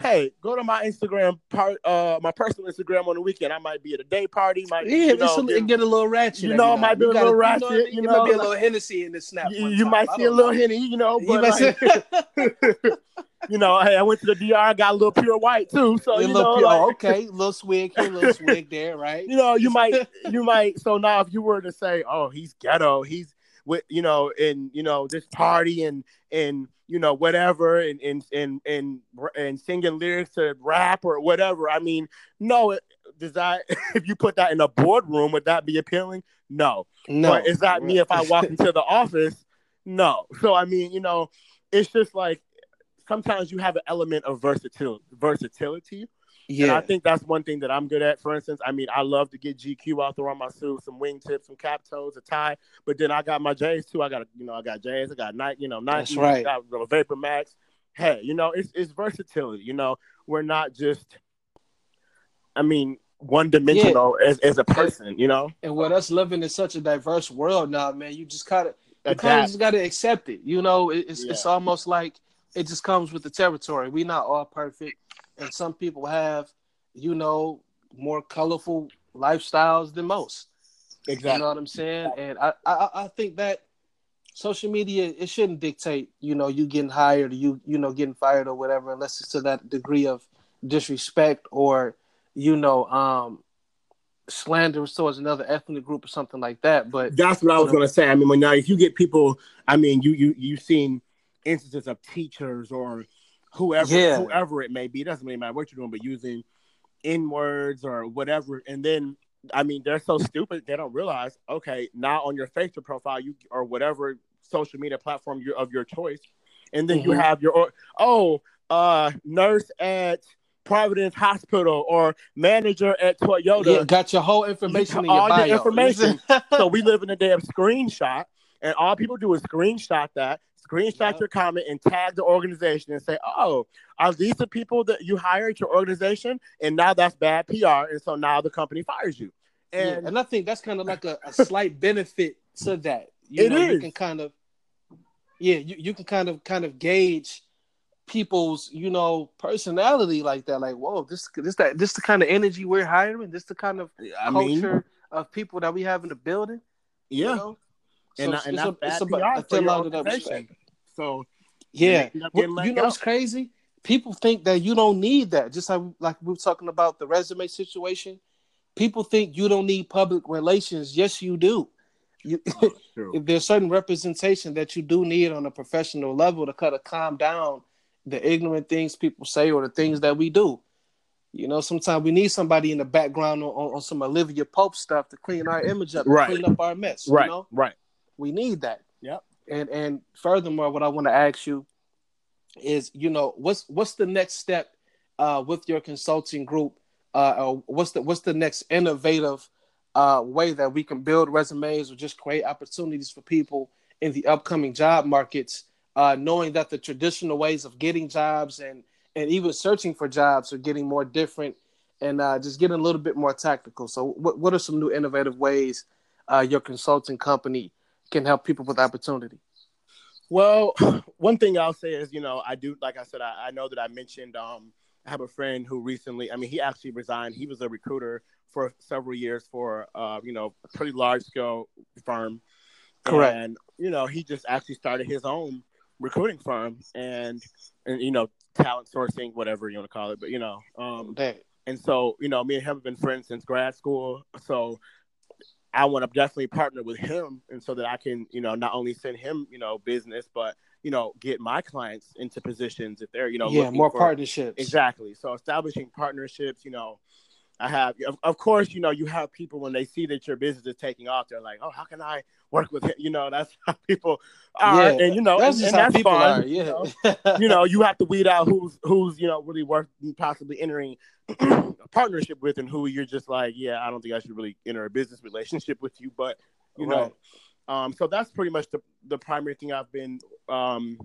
Hey, go to my Instagram part, uh, my personal Instagram on the weekend. I might be at a day party, might yeah, you know, get, get, a little ratchet. You know, might be a little ratchet. You know, you know, might be a little Hennessy in the snap. You, you might see a little Henny, you know, but like, [laughs] [laughs] you know, hey, I went to the DR, I got a little pure white too. So you know, pure, like, oh, okay, little swig here, little [laughs] swig there, right? You know, you [laughs] might, you might. So now, if you were to say, oh, he's ghetto, he's with, you know, in you know this party and and you know whatever, and and and and and singing lyrics to rap or whatever. I mean, no, does that [laughs] if you put that in a boardroom, would that be appealing? No, no. But is that me if I walk into the office? No. So I mean, you know, it's just like sometimes you have an element of versatility. Versatility. Yeah. And I think that's one thing that I'm good at. For instance, I mean, I love to get GQ out there on my suit, some wingtips, some cap toes, a tie. But then I got my J's too. I got, you know, I got J's. I got Nike, you know, Nike. That's right. I got the Vapor Max. Hey, you know, it's it's versatility. You know, we're not just. I mean, one dimensional yeah. as, as a person, you know. And with us living in such a diverse world now, man, you just gotta you kind of just gotta accept it. You know, it's yeah. it's almost like it just comes with the territory. We're not all perfect, and some people have, you know, more colorful lifestyles than most. Exactly. You know what I'm saying? And I, I, I think that social media it shouldn't dictate, you know, you getting hired you, you know, getting fired or whatever, unless it's to that degree of disrespect or, you know, um, slander towards another ethnic group or something like that. But that's what I was gonna say. I mean, when now if you get people, I mean, you you you've seen instances of teachers or whoever yeah. whoever it may be. It doesn't really matter what you're doing, but using in words or whatever. And then I mean, they're so stupid they don't realize. Okay, now on your Facebook profile, you or whatever social media platform you, of your choice, and then mm-hmm. you have your oh uh nurse at Providence Hospital or manager at Toyota. Yeah, got your whole information you, all your, your [laughs] information. so we live in a day of screenshot, and all people do is screenshot that, screenshot your comment and tag the organization and say, "Oh, are these the people that you hired your organization?" And now that's bad PR, and so now the company fires you. And yeah, and I think that's kind of like a, a slight benefit to that. You it know, is. You can kind of, yeah, you, you can kind of kind of gauge people's you know personality like that. Like, whoa, this this that this the kind of energy we're hiring. This the kind of I culture mean, of people that we have in the building. Yeah. You know? So and, and that's bad it's PR for your organization. So yeah, well, you know what's crazy? People think that you don't need that. Just like like we were talking about the resume situation. People think you don't need public relations. Yes, you do. You, oh, [laughs] there's certain representation that you do need on a professional level to kind of calm down the ignorant things people say or the things that we do. You know, sometimes we need somebody in the background on, on, some Olivia Pope stuff to clean our image up, right. clean up our mess. Right, you know? right. We need that. Yep. And and furthermore, what I want to ask you is, you know, what's what's the next step uh, with your consulting group uh, what's the what's the next innovative uh, way that we can build resumes or just create opportunities for people in the upcoming job markets, uh, knowing that the traditional ways of getting jobs and and even searching for jobs are getting more different and uh, just getting a little bit more tactical. So, what what are some new innovative ways uh, your consulting company can help people with opportunity? Well, [sighs] one thing I'll say is, you know, I do, like I said, I, I know that I mentioned, um, I have a friend who recently, I mean, he actually resigned. He was a recruiter for several years for, uh, you know, a pretty large scale firm. Correct. And, you know, he just actually started his own recruiting firm and, and, you know, talent sourcing, whatever you want to call it, but, you know, um, and so, you know, me and him have been friends since grad school. So I want to definitely partner with him, and so that I can, you know, not only send him, you know, business, but you know, get my clients into positions if they're, you know, yeah, more for, partnerships. Exactly. So establishing partnerships, you know, I have, of, of, course, you know, you have people when they see that your business is taking off, they're like, oh, how can I work with him? You know, that's [laughs] how people are, yeah, and you know, that's and, and that's fine. Are, yeah. You know? [laughs] you know, you have to weed out who's who's you know really worth possibly entering a partnership with, and who you're just like, yeah, I don't think I should really enter a business relationship with you, but you right. know. Um, so that's pretty much the, the primary thing I've been, um,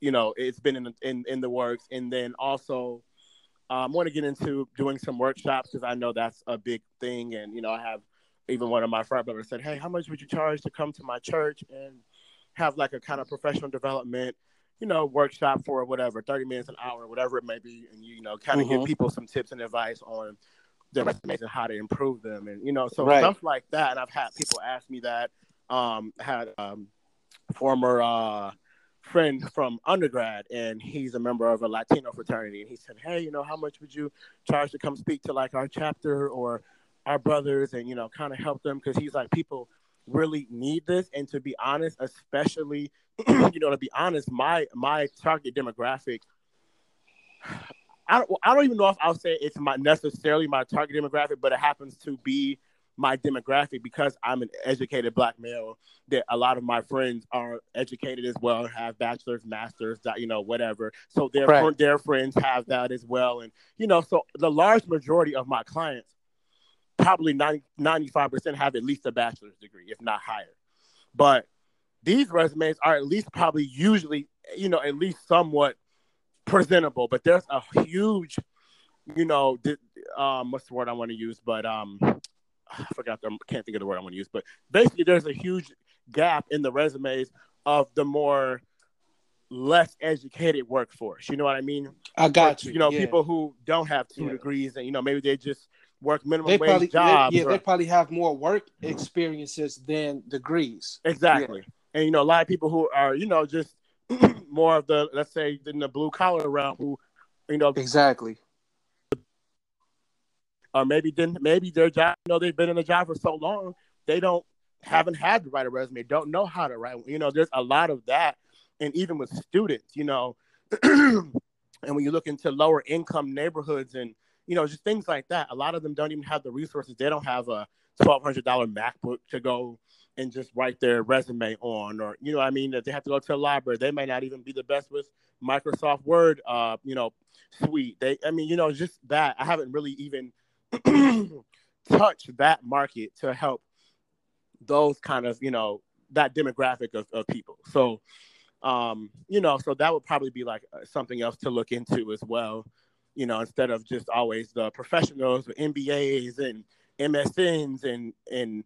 you know, it's been in, in in the works, and then also I um, want to get into doing some workshops because I know that's a big thing. And, you know, I have even one of my frat brothers said, Hey, how much would you charge to come to my church and have like a kind of professional development, you know, workshop for whatever, 30 minutes, an hour, whatever it may be. And, you know, kind of mm-hmm. give people some tips and advice on their resumes and how to improve them. And, you know, so right. stuff like that. And I've had people ask me that. Um, had um, former uh, friend from undergrad and he's a member of a Latino fraternity. And he said, Hey, you know, how much would you charge to come speak to like our chapter or our brothers and, you know, kind of help them? Cause he's like, people really need this. And to be honest, especially, [clears throat] you know, to be honest, my, my target demographic, I don't, I don't even know if I'll say it's my necessarily my target demographic, but it happens to be my demographic because I'm an educated black male that a lot of my friends are educated as well have bachelor's masters you know whatever so their right. their friends have that as well and you know so the large majority of my clients probably 90, 95% have at least a bachelor's degree if not higher but these resumes are at least probably usually you know at least somewhat presentable but there's a huge you know um what's the word i want to use but um I forgot the, can't think of the word I want to use, but basically there's a huge gap in the resumes of the more less educated workforce. You know what I mean? I got you. You know, yeah. people who don't have two yeah. degrees and you know maybe they just work minimum they wage probably, jobs. They, yeah, or... they probably have more work experiences than degrees. Exactly. Yeah. And you know, a lot of people who are you know just [clears throat] more of the let's say in the blue collar realm who you know exactly or maybe didn't maybe their job you know they've been in the job for so long they don't haven't had to write a resume don't know how to write you know there's a lot of that and even with students you know [clears throat] and when you look into lower income neighborhoods and you know just things like that. A lot of them don't even have the resources. They don't have a $1200 macbook to go and just write their resume on or you know i mean that they have to go to a library. They may not even be the best with microsoft word uh you know suite. They i mean you know just that. I haven't really even [clears throat] touched that market to help those kind of you know that demographic of, of people. So um you know so that would probably be like something else to look into as well you know instead of just always the professionals with mbas and msns and and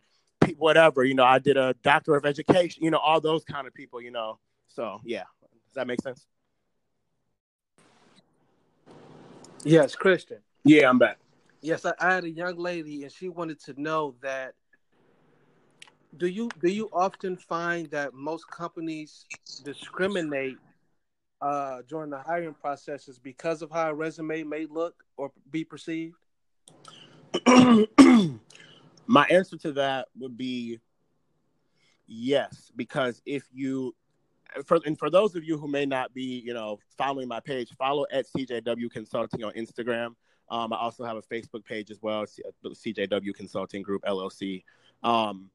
whatever you know i did a doctor of education you know all those kind of people you know. So yeah. Does that make sense? Yes christian. Yeah i'm back. Yes, I, I had a young lady, and she wanted to know that. Do you do you often find that most companies discriminate uh, during the hiring processes because of how a resume may look or be perceived? [clears throat] My answer to that would be yes, because if you for and for those of you who may not be, you know, following my page, follow at CJW Consulting on Instagram. Um, I also have a Facebook page as well, CJW Consulting Group LLC. Um,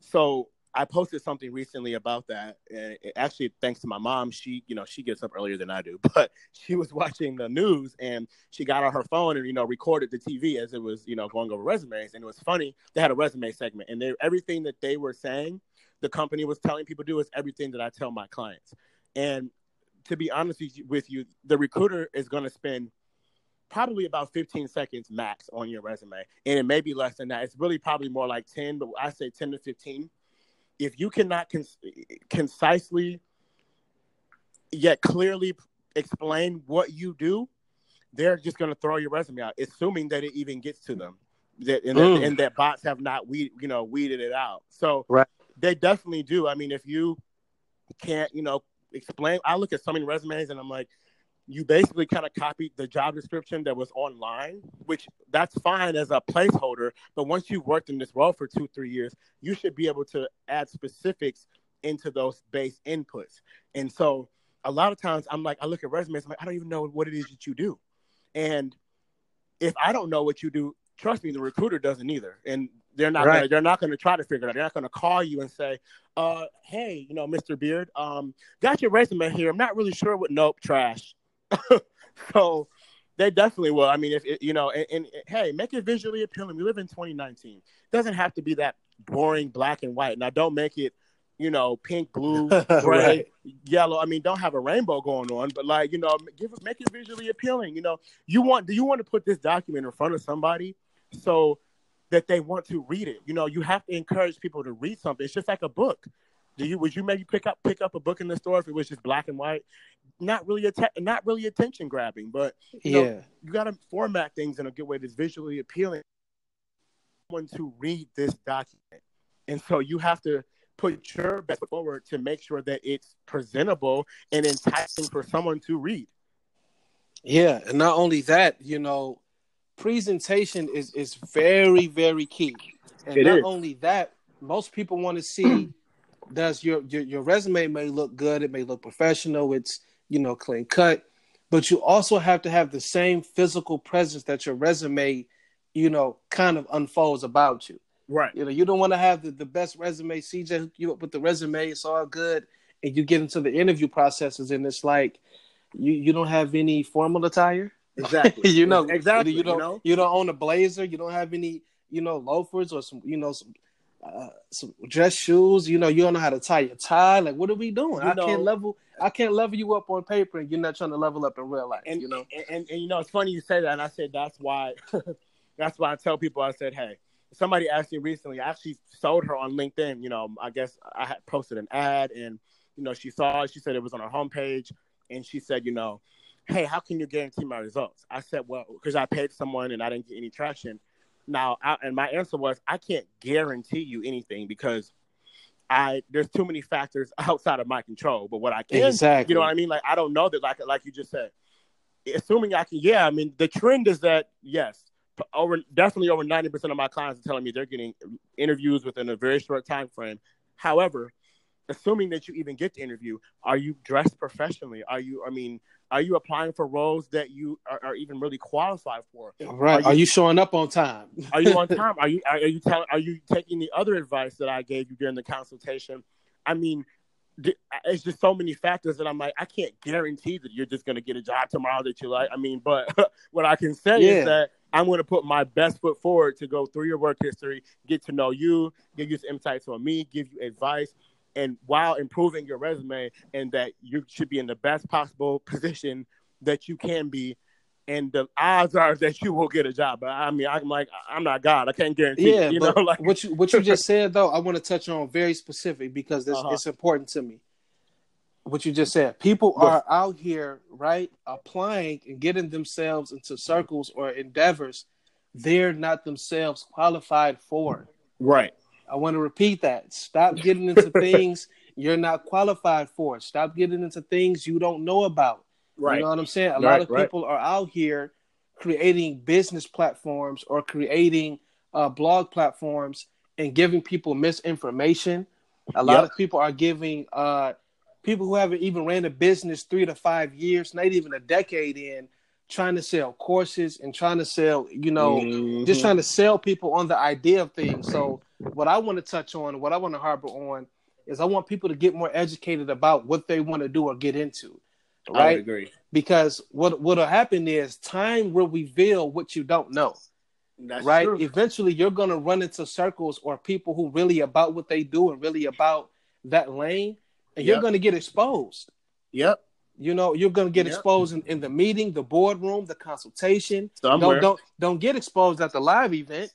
so I posted something recently about that, and actually, thanks to my mom, she, you know, she gets up earlier than I do, [laughs] but she was watching the news and she got on her phone and you know recorded the TV as it was, you know, going over resumes, and it was funny. They had a resume segment, and they everything that they were saying, the company was telling people to do is everything that I tell my clients, and to be honest with you, the recruiter is going to spend probably about 15 seconds max on your resume. And it may be less than that. It's really probably more like 10, but I say 10 to 15 if you cannot concisely yet clearly explain what you do, they're just going to throw your resume out, assuming that it even gets to them, that and, mm. that, and that bots have not weed, you know, weeded it out. So right. they definitely do. I mean, if you can't, you know, explain, I look at so many resumes and I'm like, you basically kind of copied the job description that was online, which that's fine as a placeholder. But once you've worked in this role for two, three years, you should be able to add specifics into those base inputs. And so a lot of times I'm like, I look at resumes, I'm like, I don't even know what it is that you do. And if I don't know what you do, trust me, the recruiter doesn't either. And they're not right. gonna, they're not going to try to figure it out. They're not going to call you and say, uh, "Hey, you know, Mr. Beard, um, got your resume here. I'm not really sure what. Nope, trash. [laughs] so they definitely will. I mean, if it, you know, and, and, hey, make it visually appealing. We live in 2019. It doesn't have to be that boring black and white. Now, don't make it, you know, pink, blue, [laughs] gray, right. yellow. I mean, don't have a rainbow going on, but like, you know, give make it visually appealing. You know, you want do you want to put this document in front of somebody so that they want to read it? You know, you have to encourage people to read something. It's just like a book. Do you would you maybe pick up pick up a book in the store if it was just black and white? Not really att- not really attention grabbing, but you yeah, know, you got to format things in a good way that's visually appealing. Someone to read this document, and so you have to put your best forward to make sure that it's presentable and enticing for someone to read. Yeah, and not only that, you know, presentation is is very very key. And it not is. only that, most people want to see [clears throat] does your, your your resume may look good, it may look professional, it's you know clean cut, but you also have to have the same physical presence that your resume, you know, kind of unfolds about you. Right. You know, you don't want to have the, the best resume. CJ hook you up with the resume, it's all good, and you get into the interview processes, and it's like you you don't have any formal attire. Exactly. [laughs] you know exactly. You don't you, know? you don't own a blazer. You don't have any you know loafers or some you know some uh, some dress shoes. You know, you don't know how to tie your tie. Like, what are we doing? You I know, can't level. I can't level you up on paper, and you're not trying to level up in real life. And you know, and, and, and you know, it's funny you say that, and I said that's why. [laughs] that's why I tell people. I said, hey, somebody asked me recently. I actually sold her on LinkedIn. You know, I guess I had posted an ad, and you know, she saw it. She said it was on her homepage, and she said, you know, hey, how can you guarantee my results? I said, well, because I paid someone and I didn't get any traction. Now, I, and my answer was, I can't guarantee you anything because I there's too many factors [laughs] outside of my control. But what I can, exactly. you know what I mean? Like I don't know that, like like you just said. Assuming I can, yeah. I mean, the trend is that yes, over definitely over ninety percent of my clients are telling me they're getting interviews within a very short time frame. However, assuming that you even get to interview, are you dressed professionally? Are you? I mean, are you applying for roles that you are, are even really qualified for? Right. Are you, are you, showing up on time? [laughs] are you on [laughs] time? Are you are, you telling? Are you taking the other advice that I gave you during the consultation? I mean, it's just so many factors that I'm like, I can't guarantee that you're just going to get a job tomorrow that you like. I mean, but [laughs] what I can say yeah. is that I'm going to put my best foot forward to go through your work history, get to know you, give you some insights on me, give you advice, and while improving your resume and that you should be in the best possible position that you can be and the odds are that you will get a job. But I mean, I'm like, I'm not God. I can't guarantee. Yeah, you know, [laughs] like what you what you just [laughs] said though, I want to touch on very specific because this, uh-huh. it's important to me. What you just said, people yes. are out here, right, applying and getting themselves into circles or endeavors they're not themselves qualified for. Right. I want to repeat that. Stop getting into [laughs] things you're not qualified for. Stop getting into things you don't know about. Right. You know what I'm saying? A right, lot of right. people are out here creating business platforms or creating uh, blog platforms and giving people misinformation. A lot yep. of people are giving uh, people who haven't even ran a business three to five years, not even a decade in, trying to sell courses and trying to sell, you know, mm-hmm. just trying to sell people on the idea of things. So what I want to touch on, what I want to harbor on, is I want people to get more educated about what they want to do or get into. Right? I agree. Because what what'll happen is time will reveal what you don't know. That's right? true. Eventually you're gonna run into circles or people who really about what they do and really about that lane, and you're gonna get exposed. Yep. You know, you're gonna get Yep. exposed in, in the meeting, the boardroom, the consultation. Somewhere. Don't don't don't get exposed at the live event.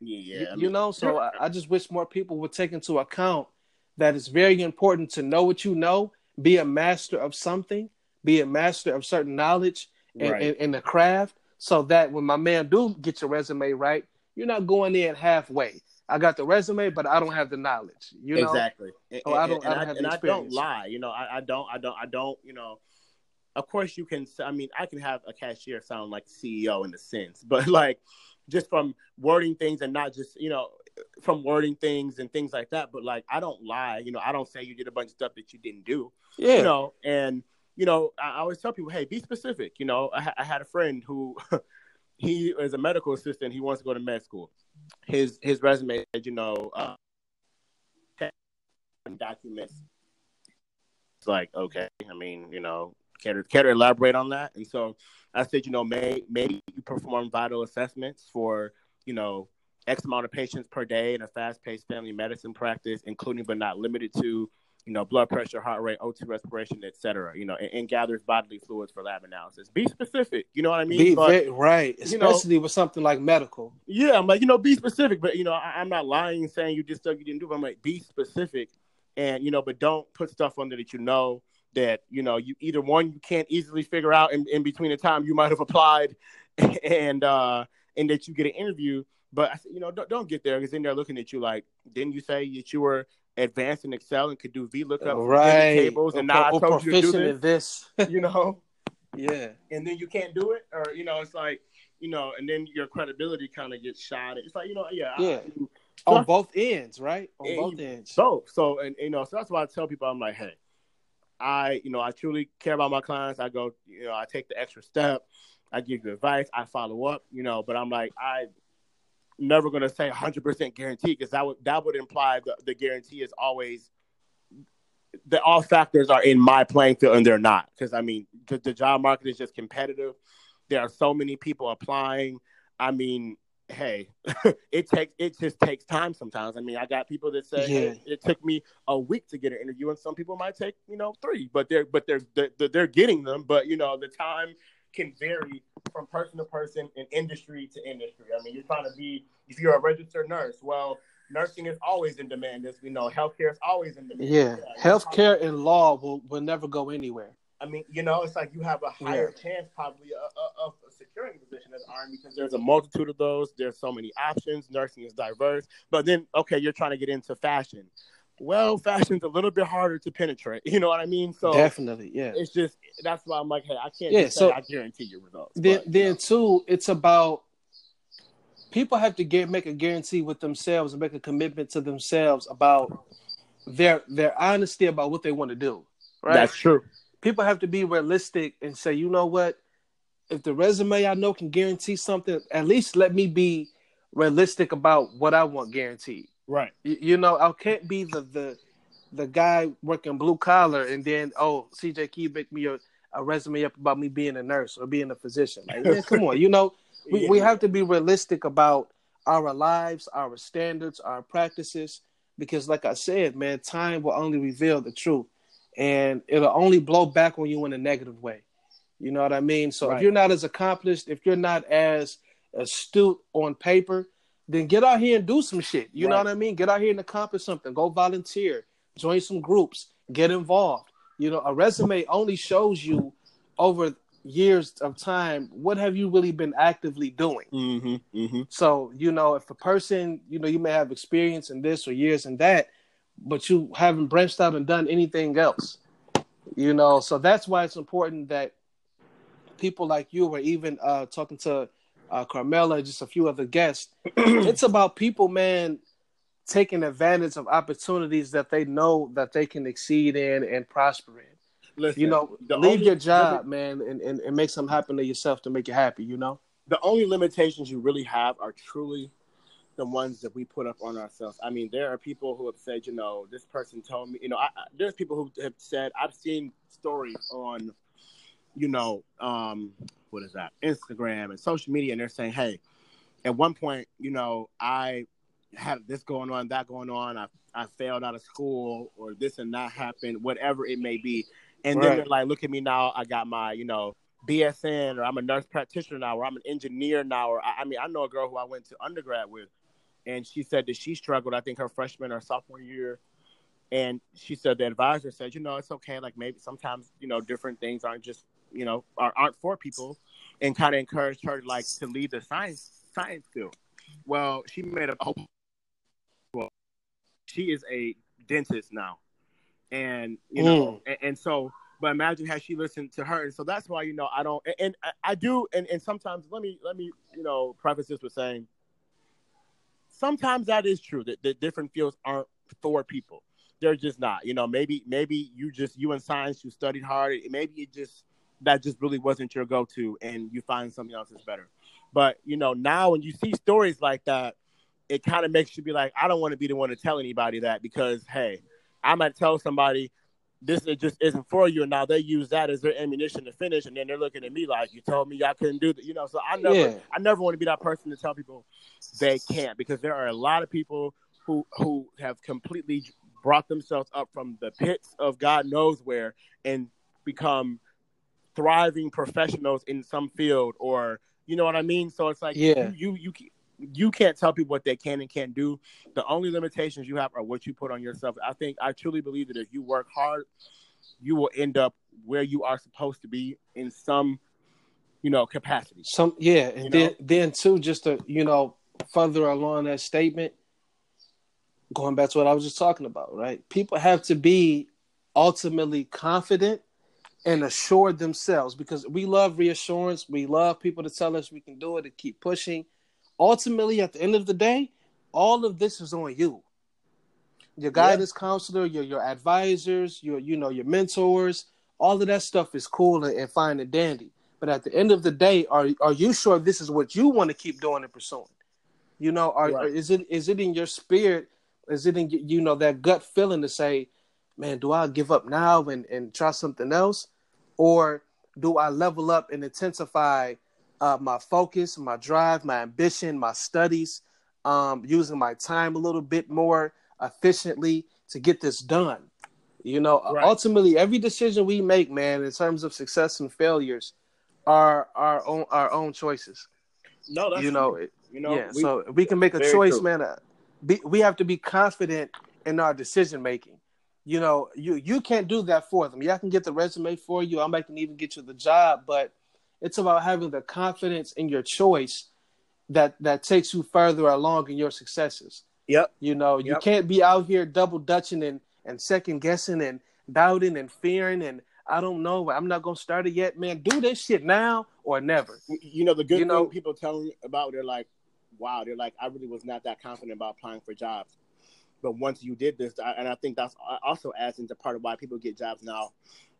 Yeah. You- I you know, so I, I just wish more people would take into account that it's very important to know what you know, be a master of something, be a master of certain knowledge in, Right. in, in the craft, so that when my man do get your resume right, you're not going in halfway. I got the resume, but I don't have the knowledge. You know, exactly. And, Oh, I don't- I don't have the and I don't lie. You know, I, I don't. I don't. I don't. You know. Of course, you can. I mean, I can have a cashier sound like CEO in a sense, [laughs] but like just from wording things and not just you know from wording things and things like that. But like, I don't lie. You know, I don't say you did a bunch of stuff that you didn't do. yeah, You know, and you know, I I always tell people, hey, be specific. You know, I, I had a friend who [laughs] he is a medical assistant. He wants to go to med school. His his resume said, you know, uh, documents. It's like, okay, I mean, you know, care to, care to elaborate on that? And so I said, you know, may, maybe you perform vital assessments for, you know, X amount of patients per day in a fast paced family medicine practice, including but not limited to, you know, blood pressure, heart rate, O2 respiration, et cetera, you know, and, and gathers bodily fluids for lab analysis. Be specific, you know what I mean? be But- right, you know- especially with something like medical. yeah, I'm like, you know, be specific, but you know, I, I'm not lying saying you did stuff you didn't do. But I'm like, be specific, and you know, but don't put stuff under that you know that you know you either one you can't easily figure out in, in between the time you might have applied, [laughs] and uh and that you get an interview. But I said, you know, don't, don't get there because then they're looking at you like, didn't you say that you were advanced in Excel and could do VLOOKUP right, tables, and now I told you to do this, this. [laughs] you know? yeah, and then you can't do it, or you know, it's like, you know, and then your credibility kind of gets shot. It's like, you know, yeah, I- Yeah. you- on So- both ends, right? On both you- ends. so so, and you know, so that's why I tell people, I'm like, hey, I, you know, I truly care about my clients. I go, you know, I take the extra step. I give you advice. I follow up, you know, but I'm like, I never gonna say 100 percent guarantee because that would that would imply the, the guarantee is always that all factors are in my playing field and they're not because I mean the, the job market is just competitive. There are so many people applying. I mean, hey, [laughs] it takes it just takes time sometimes. I mean, I got people that say hey, it took me a week to get an interview, and some people might take you know three, but they're but they're they're, they're getting them. But you know, the time can vary from person to person and industry to industry. I mean, you're trying to be if you're a registered nurse, well, nursing is always in demand. As we know, healthcare is always in demand. Yeah, you're healthcare and law will, will never go anywhere. I mean, you know, it's like you have a higher chance probably of, of securing a position as RN because there's a multitude of those. There's so many options. Nursing is diverse. But then, okay, you're trying to get into fashion. Well, fashion's a little bit harder to penetrate. [laughs] You know what I mean? So Definitely, yeah. it's just that's why I'm like, hey, I can't Yeah, just so- say I guarantee your results. Then, But, you then know, too, it's about people have to get make a guarantee with themselves and make a commitment to themselves about their their honesty about what they want to do. Right? that's true. people have to be realistic and say, you know what? If the resume I know can guarantee something, at least let me be realistic about what I want guaranteed. Right. You, you know, I can't be the the the guy working blue collar and then oh CJ can you make me a, a resume up about me being a nurse or being a physician. Like, man, come on, you know, [laughs] we, we have to be realistic about our lives, our standards, our practices, because like I said, man, time will only reveal the truth. And it'll only blow back on you in a negative way. You know what I mean? So Right. if you're not as accomplished, if you're not as astute on paper, then get out here and do some shit. You know what I mean? Get out here and accomplish something. Go volunteer, join some groups, get involved. You know, a resume only shows you over years of time what have you really been actively doing. Mm-hmm. Mm-hmm. So, you know, if a person, you know, you may have experience in this or years in that, but you haven't branched out and done anything else. You know, so that's why it's important that people like you or even uh talking to uh Carmela, just a few other guests, [clears throat] it's about people, man, taking advantage of opportunities that they know that they can exceed in and prosper in. Listen, You know, leave only your job, man, and, and, and make something happen to yourself to make you happy, you know? the only limitations you really have are truly the ones that we put up on ourselves. I mean, there are people who have said, you know, this person told me, you know, I, I, there's people who have said, I've seen stories on, you know, um, what is that, Instagram and social media, and they're saying, hey, at one point, you know, I had this going on, that going on, I, I failed out of school, or this and that happened, whatever it may be. And right. then they're like, look at me now, I got my, you know, BSN, or I'm a nurse practitioner now, or I'm an engineer now, or I, I mean, I know a girl who I went to undergrad with and she said that she struggled. I think her freshman or sophomore year, and she said the advisor said, you know, it's okay. Like maybe sometimes you know different things aren't just you know are, aren't for people, and kind of encouraged her like to leave the science science field. Well, she made a well, she is a dentist now, and you know, mm. and, and so but imagine had she listened to her and so that's why you know i don't and, and i do and, and sometimes let me let me you know preface this with saying sometimes that is true that, that different fields aren't for people. They're just not. You know, maybe maybe you just you in science you studied hard. Maybe it just that just really wasn't your go-to, and you find something else that's better. But you know, now when you see stories like that, it kind of makes you be like, I don't want to be the one to tell anybody that because hey, I might tell somebody this it just isn't for you. And now they use that as their ammunition to finish, and then they're looking at me like, "You told me I couldn't do that." You know, so I never, yeah. I never want to be that person to tell people they can't because there are a lot of people who who have completely brought themselves up from the pits of God knows where and become thriving professionals in some field or you know what I mean. So it's like, yeah, you you, you you can't tell people what they can and can't do. The only limitations you have are what you put on yourself. I think I truly believe that if you work hard, you will end up where you are supposed to be in some, you know, capacity. Some yeah, and you then know? then too, just to you know further along that statement, going back to what I was just talking about, right? People have to be ultimately confident and assured themselves because we love reassurance. We love people to tell us we can do it and keep pushing ultimately, at the end of the day, all of this is on you. Your guidance yeah. counselor, your your advisors, your you know your mentors, all of that stuff is cool and, and fine and dandy. But at the end of the day, are are you sure this is what you want to keep doing and pursuing? You know, are, right. is it is it in your spirit? Is it in you know that gut feeling to say, man, do I give up now and and try something else, or do I level up and intensify uh, my focus, my drive, my ambition, my studies, um, using my time a little bit more efficiently to get this done. You know, right. ultimately, every decision we make, man, in terms of success and failures, are our own our own choices. No, that's you know, true. you know, yeah. We, so we can make a choice, true. man. Uh, be, we have to be confident in our decision making. You know, you you can't do that for them. Yeah, I can get the resume for you. I might can even get you the job, but it's about having the confidence in your choice that that takes you further along in your successes. Yep. You know, you can't be out here double dutching and, and second guessing and doubting and fearing and I don't know. I'm not gonna start it yet, man. Do this shit now or never. You know the good you thing know, people tell me about. They're like, wow. They're like, I really was not that confident about applying for jobs, but once you did this, and I think that's also adds into part of why people get jobs now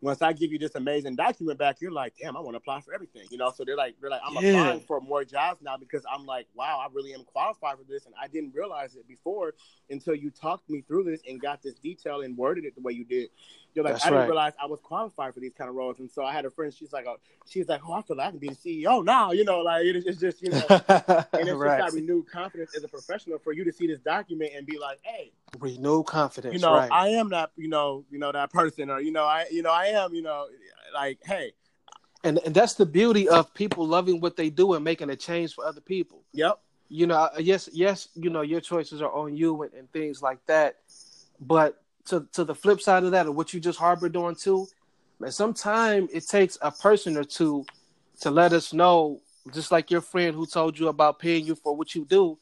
once I give you this amazing document back, you're like, damn, I want to apply for everything, you know. So they're like, they're like, I'm yeah. applying for more jobs now because I'm like, wow, I really am qualified for this, and I didn't realize it before until you talked me through this and got this detail and worded it the way you did. You're like, That's I didn't realize I was qualified for these kind of roles, and so I had a friend. She's like, oh, she's like, oh, I feel like I can be the CEO now, you know, like it's just, you know, [laughs] and it's right. just that renewed confidence as a professional for you to see this document and be like, hey, renewed confidence. You know, right. I am that, you know, you know that person, or you know, I, you know, I am, you know, like, hey. And and that's the beauty of people loving what they do and making a change for other people. Yep. You know, yes, yes, you know, your choices are on you and, and things like that. But to to the flip side of that, or what you just harbored on too, man, sometimes it takes a person or two to let us know, just like your friend who told you about paying you for what you do.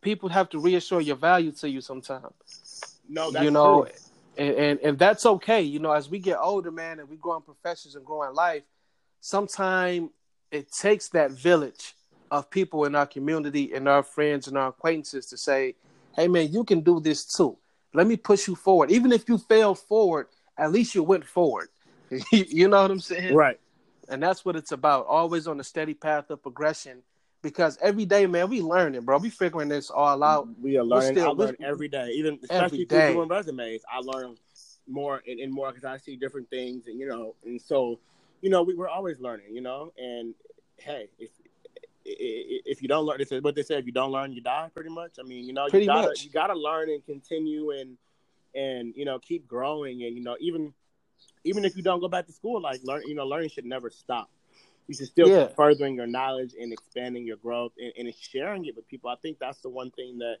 People have to reassure your value to you sometimes. No, that's you know, true and, and and that's okay. You know, as we get older, man, and we grow in professions and grow in life, sometimes it takes that village of people in our community and our friends and our acquaintances to say, "Hey, man, you can do this too. Let me push you forward. Even if you failed forward, at least you went forward." [laughs] you know what I'm saying? Right. And that's what it's about. Always on a steady path of progression, because every day, man, we learning, bro. We figuring this all out. We are learning. still- I learn every day, even especially day. doing resumes. I learn more and, and more because I see different things, and you know, and so you know, we, we're always learning, you know. And hey, if if you don't learn, this is what they say: if you don't learn, you die. Pretty much. I mean, you know, Pretty you gotta much. you gotta learn and continue and and you know keep growing, and you know even even if you don't go back to school, like learn, you know, learning should never stop. You should still Yeah. keep furthering your knowledge and expanding your growth and, and sharing it with people. I think that's the one thing that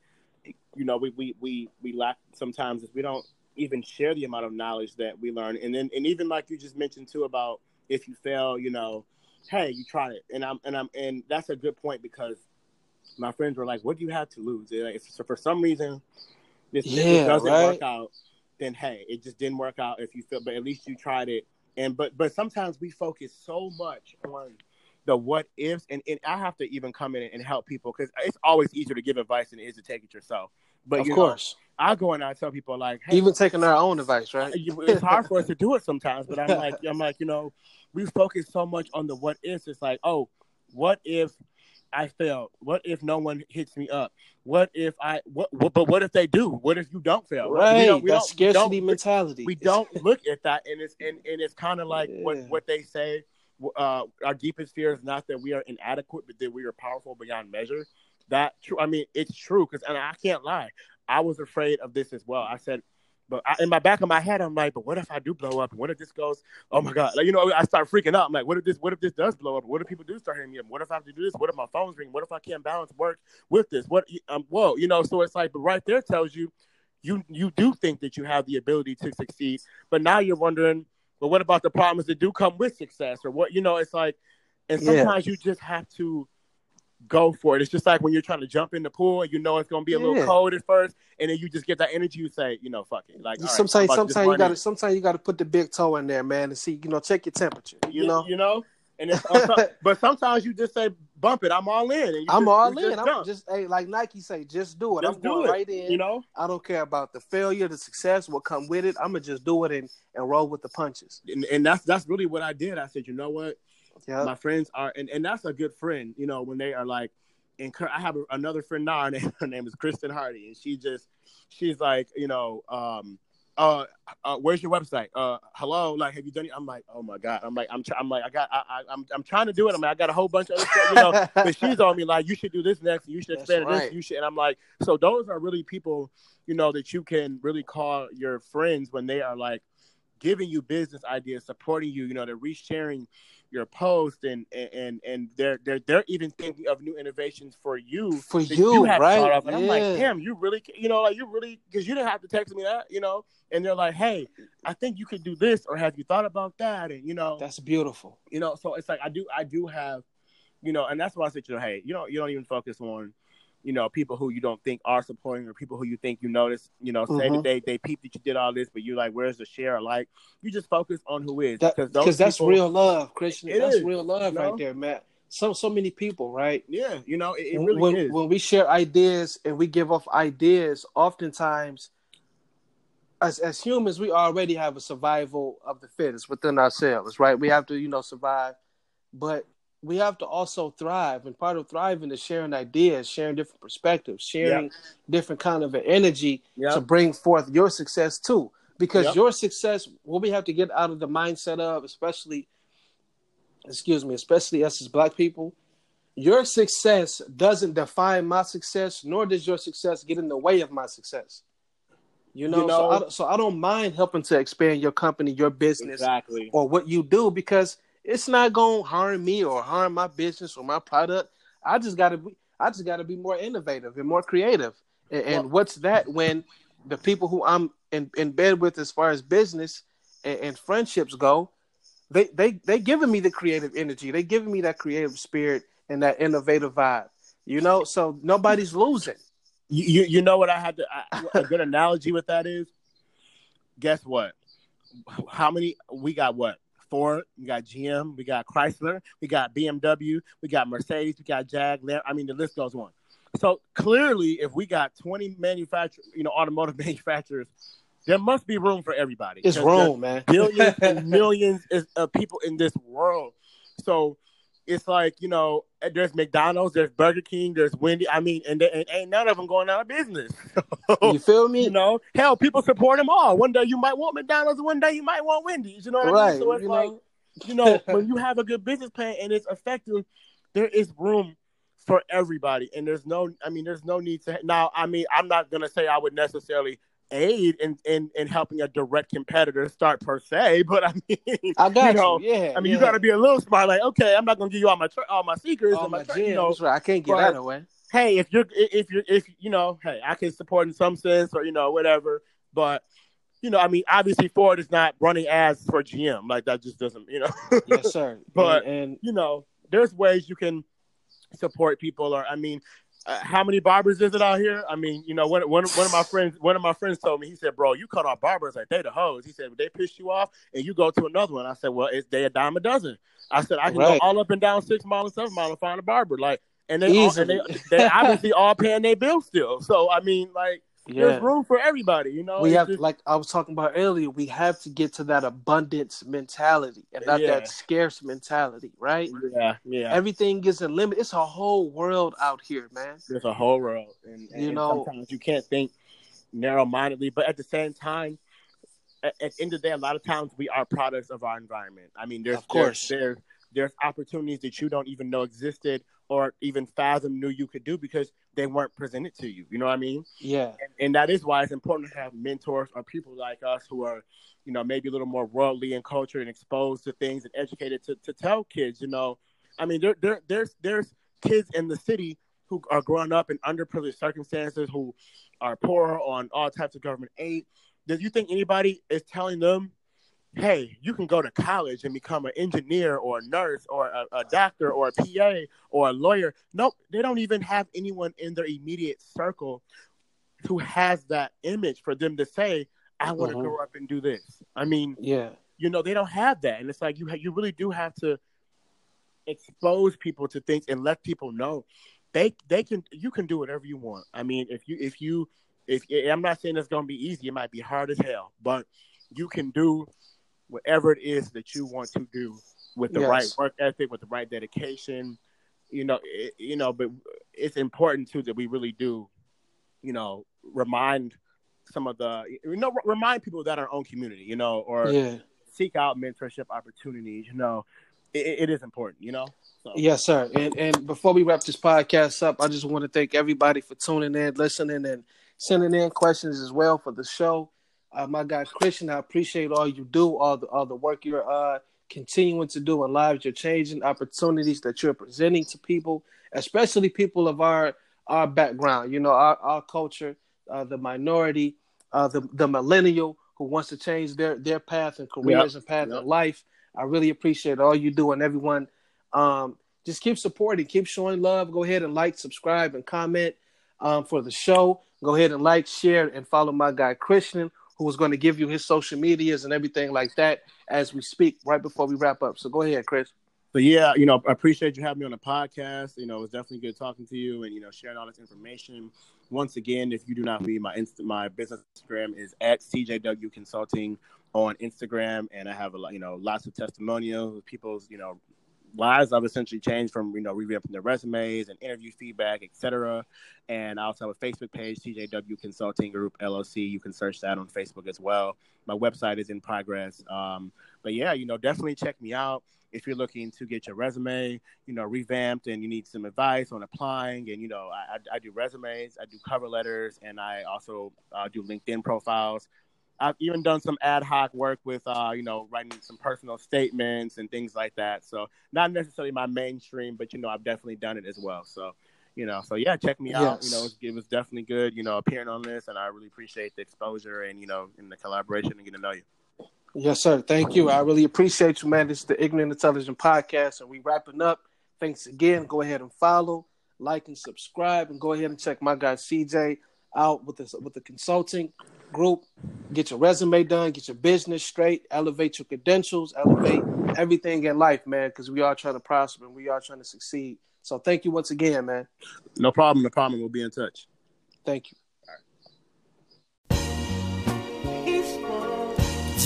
you know we, we we we lack sometimes is we don't even share the amount of knowledge that we learn. And then and even like you just mentioned too about if you fail, you know, hey, you tried it. And I'm and I'm and that's a good point because my friends were like, "What do you have to lose?" If so for some reason this Yeah, doesn't right. work out, then hey, it just didn't work out. If you feel, but at least you tried it. And but but sometimes we focus so much on the what ifs, and, and I have to even come in and help people because it's always easier to give advice than it is to take it yourself. But of you course, know, I go and I tell people like, hey, even taking our own advice, right? it's hard for us to [laughs] do it sometimes, but I'm like, I'm like, you know, we focus so much on the what ifs. It's like, oh, what if I fail? What if no one hits me up? What if I? What? what but what if they do? What if you don't fail? Right, We don't, we that don't, scarcity don't- mentality. we don't look at that and it's and, and it's kind of like what what they say uh our deepest fear is not that we are inadequate but that we are powerful beyond measure that true i mean it's true because and i can't lie i was afraid of this as well. I said but I, in my back of my head i'm like but what if i do blow up? What if this goes oh my god. Like you know i start freaking out. I'm like what if this what if this does blow up? What if people do start hitting me up? What if i have to do this? What if my phone's ringing? What if i can't balance work with this? What um whoa you know so it's like but right there tells you you you do think that you have the ability to succeed, but now you're wondering, well, what about the problems that do come with success, or what you know? It's like, and Yeah. sometimes you just have to go for it. It's just like when you're trying to jump in the pool, and you know it's going to be a little cold at first, and then you just get that energy. You say, you know, fuck it. Like right, I'm sometimes, about to just sometimes you gotta, it. sometimes you gotta put the big toe in there, man, and see, you know, check your temperature. You know, you know. And it's, [laughs] but sometimes you just say, "Bump it, I'm all in." I'm just- all in. just I'm just, hey, like Nike say, just do it. Just I'm do going it, right in. you know. I don't care about the failure, the success, what come with it. I'm gonna just do it and, and roll with the punches. And, and that's that's really what I did. I said, you know what? Yeah, my friends are and, and that's a good friend you know when they are like and i have another friend now her [laughs] name, her name is kristen hardy and she just she's like you know um uh, uh where's your website? Uh hello? Like have you done it i'm like oh my god. I'm like i'm, I'm like i got I, I, i'm i'm trying to do it. I'm like i got a whole bunch of other stuff you know [laughs] but she's on me like you should do this next you should expand right. this you should and i'm like so those are really people you know that you can really call your friends when they are like giving you business ideas supporting you you know they're resharing your post and and and they're they're they're even thinking of new innovations for you For you, have right? and I'm like damn you really you know like you really because you didn't have to text me that you know and they're like hey I think you could do this or have you thought about that and you know that's beautiful. you know so it's like i do i do have you know and that's why i said you know hey you don't you don't even focus on you know people who you don't think are supporting or people who you think you notice you know say Mhm. that they they peep that you did all this but you're like where's the share like you just focus on who is That because that's real love, Christian. It that's is, real love you know? right there, Matt. So so many people, right? yeah you know it, it really when, is when we share ideas and we give off ideas, oftentimes, as as humans, we already have a survival of the fittest within ourselves, right? We have to, you know, survive, but we have to also thrive. And part of thriving is sharing ideas, sharing different perspectives, sharing different kind of an energy Yep. to bring forth your success too. Because Yep. your success, what we have to get out of the mindset of, especially, excuse me, especially us as black people, your success doesn't define my success, nor does your success get in the way of my success. You know, You so, I, so I don't mind helping to expand your company, your business, exactly or what you do because it's not going to harm me or harm my business or my product. I just got to be, I just got to be more innovative and more creative. And, and Well- what's that when the people who I'm in, in bed with, as far as business and, and friendships go, they they they giving me the creative energy. They giving me that creative spirit and that innovative vibe. You know, so nobody's losing. you, you you know what I had to I, a good analogy with that is guess what how many we got what Ford we got GM we got Chrysler we got BMW we got Mercedes we got Jag Lam- I mean the list goes on so clearly if we got 20 manufacturers you know automotive [laughs] manufacturers there must be room for everybody It's there's wrong, man. billions and [laughs] millions of people in this world. So, it's like you know, there's McDonald's, there's Burger King, there's Wendy. I mean, and, and ain't none of them going out of business. [laughs] you feel me? You know, hell, people support them all. One day you might want McDonald's, one day you might want Wendy's. You know what right, I mean? So it's you like, know? you know, [laughs] when you have a good business plan and it's effective, there is room for everybody, and there's no, I mean, there's no need to. Now, I mean, I'm not gonna say I would necessarily aid in, in, in helping a direct competitor start per se, [laughs] but I mean, I got you. Know, you. Yeah, I mean, yeah. you got to be a little smart. Like, okay, I'm not gonna give you all my tr- all my secrets, all and my gems. you know, right. I can't get but- that away. hey, if you're if you're if you know, hey, I can support in some sense or you know whatever, but you know, I mean, obviously Ford is not running ads for GM like that. Just doesn't, you know. yes, sir. [laughs] But- and, and you know, there's ways you can support people. Or I mean, uh, how many barbers is it out here? I mean, you know, one, one, one of my friends, one of my friends told me, he said, "Bro, you cut off barbers like they the hoes." He said, "They piss you off, and you go to another one." I said, "Well, it's they a dime a dozen." I said, "I can Right. go all up and down six mile and seven mile and find a barber." Like, and they, all, and they, they [laughs] obviously all paying their bills still. So I mean, like, yeah. there's room for everybody. You know, we have just- like I was talking about earlier, we have to get to that abundance mentality and not Yeah. that scarce mentality, right? yeah, yeah. Everything is a limit. It's a whole world out here, man. There's a whole world, and, and You know- sometimes you can't think narrow-mindedly, but at the same time, at, at the end of the day, a lot of times we are products of our environment. I mean, there's Of course. there's, there's there's opportunities that you don't even know existed or even fathom knew you could do because they weren't presented to you. You know what I mean? Yeah. and, and that is why it's important to have mentors or people like us who are, you know, maybe a little more worldly and culture and exposed to things and educated to, to tell kids, you know, I mean, there, there, there's there's kids in the city who are growing up in underprivileged circumstances who are poor on all types of government aid. Do you think anybody is telling them, hey, you can go to college and become an engineer or a nurse or a, a doctor or a PA or a lawyer? Nope, they don't even have anyone in their immediate circle who has that image for them to say, I want to Mhm. grow up and do this. I mean, Yeah. you know, they don't have that. And it's like you ha- you really do have to expose people to things and let people know they they can you can do whatever you want. I mean, if you if you if I'm not saying it's going to be easy, it might be hard as hell, but you can do whatever it is that you want to do with the Yes. right work ethic, with the right dedication. You know, it, you know, but it's important too that we really do, you know, remind some of the you know remind people that our own community, you know, or Yeah. seek out mentorship opportunities. You know, it, it is important. You know. So, Yes, sir. And and before we wrap this podcast up, I just want to thank everybody for tuning in, listening, and sending in questions as well for the show. Uh, my guy Christian, I appreciate all you do, all the all the work you're uh, continuing to do in lives. You're changing opportunities that you're presenting to people, especially people of our our background. You know, our our culture, uh, the minority, uh, the the millennial who wants to change their their path and careers and path Yep. in life. I really appreciate all you do and everyone um, just keep supporting, keep showing love. Go ahead and like, subscribe, and comment um, for the show. Go ahead and like, share, and follow my guy Christian, who is going to give you his social medias and everything like that as we speak right before we wrap up. So go ahead, Chris. So yeah, you know, I appreciate you having me on the podcast. You know, it's definitely good talking to you and you know sharing all this information. Once again, if you do not read my inst- my business Instagram is at CJW Consulting on Instagram, and I have a lot, you know, lots of testimonials, people's you know lives I've essentially changed from you know revamping their resumes and interview feedback, etc. And I also have a Facebook page, CJW Consulting Group LLC. You can search that on Facebook as well. My website is in progress. Um, but yeah, you know, definitely check me out if you're looking to get your resume, you know, revamped and you need some advice on applying. And you know, I, I, I do resumes, I do cover letters, and I also uh, do LinkedIn profiles. I've even done some ad hoc work with, uh, you know, writing some personal statements and things like that. So not necessarily my mainstream, but you know, I've definitely done it as well. So, you know, so yeah, check me out. You know, it was, it was definitely good, you know, appearing on this, and I really appreciate the exposure and you know, and the collaboration and getting to know you. Yes, sir. Thank you. I really appreciate you, man. This is the Ignorant Intelligent Podcast, and we wrapping up. Thanks again. Go ahead and follow, like, and subscribe, and go ahead and check my guy CJ out with the with the consulting group. Get your resume done, get your business straight, elevate your credentials, elevate everything in life, man. Because we are trying to prosper and we are trying to succeed. So thank you once again, man. No problem. No problem. We'll be in touch. Thank you.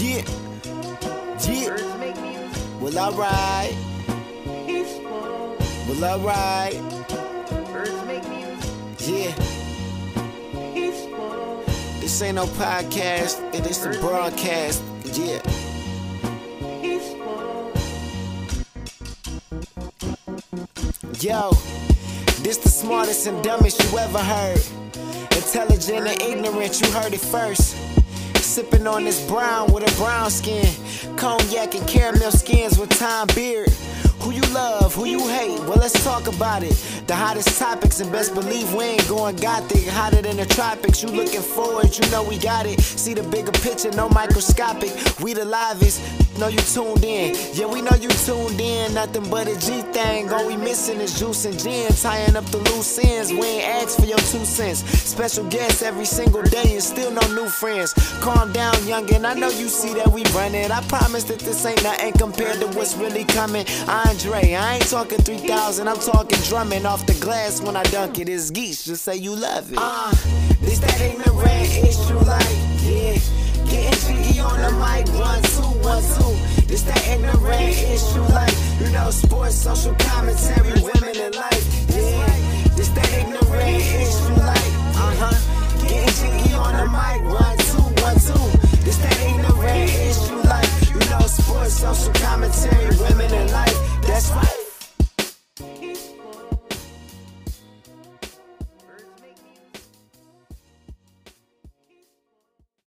Yeah. Yeah. Well, alright. Well, alright. Birds make music. Yeah. This ain't no podcast, it is a broadcast. Yeah. Yo, this the smartest and dumbest you ever heard. Intelligent and ignorant, you heard it first. Sipping on this brown with a brown skin. Cognac and caramel skins with time beard. Who you love, who you hate, well let's talk about it. The hottest topics and best believe we ain't going gothic. Hotter than the tropics, you looking forward, you know we got it. See the bigger picture, no microscopic. We the livest, know you tuned in. Yeah, we know you tuned in, nothing but a G thing. All we missing is juice and gin, tying up the loose ends. We ain't asked for your two cents. Special guests every single day and still no new friends. Calm down, youngin', I know you see that we running. I promise that this ain't nothing compared to what's really coming. Andre, I ain't talking 3000, I'm talking drumming off the glass when I dunk it. It's geese, just say you love it. Uh, this that ignorant on the mic, one, two, one, two. It's that ignorant issue like, you know, sports, social commentary, women in life. Yeah, it's that ignorant issue like, uh-huh. Getting jiggy on the mic, one, two, one, two. It's that ignorant issue like, you know, sports, social commentary, women in life. That's right.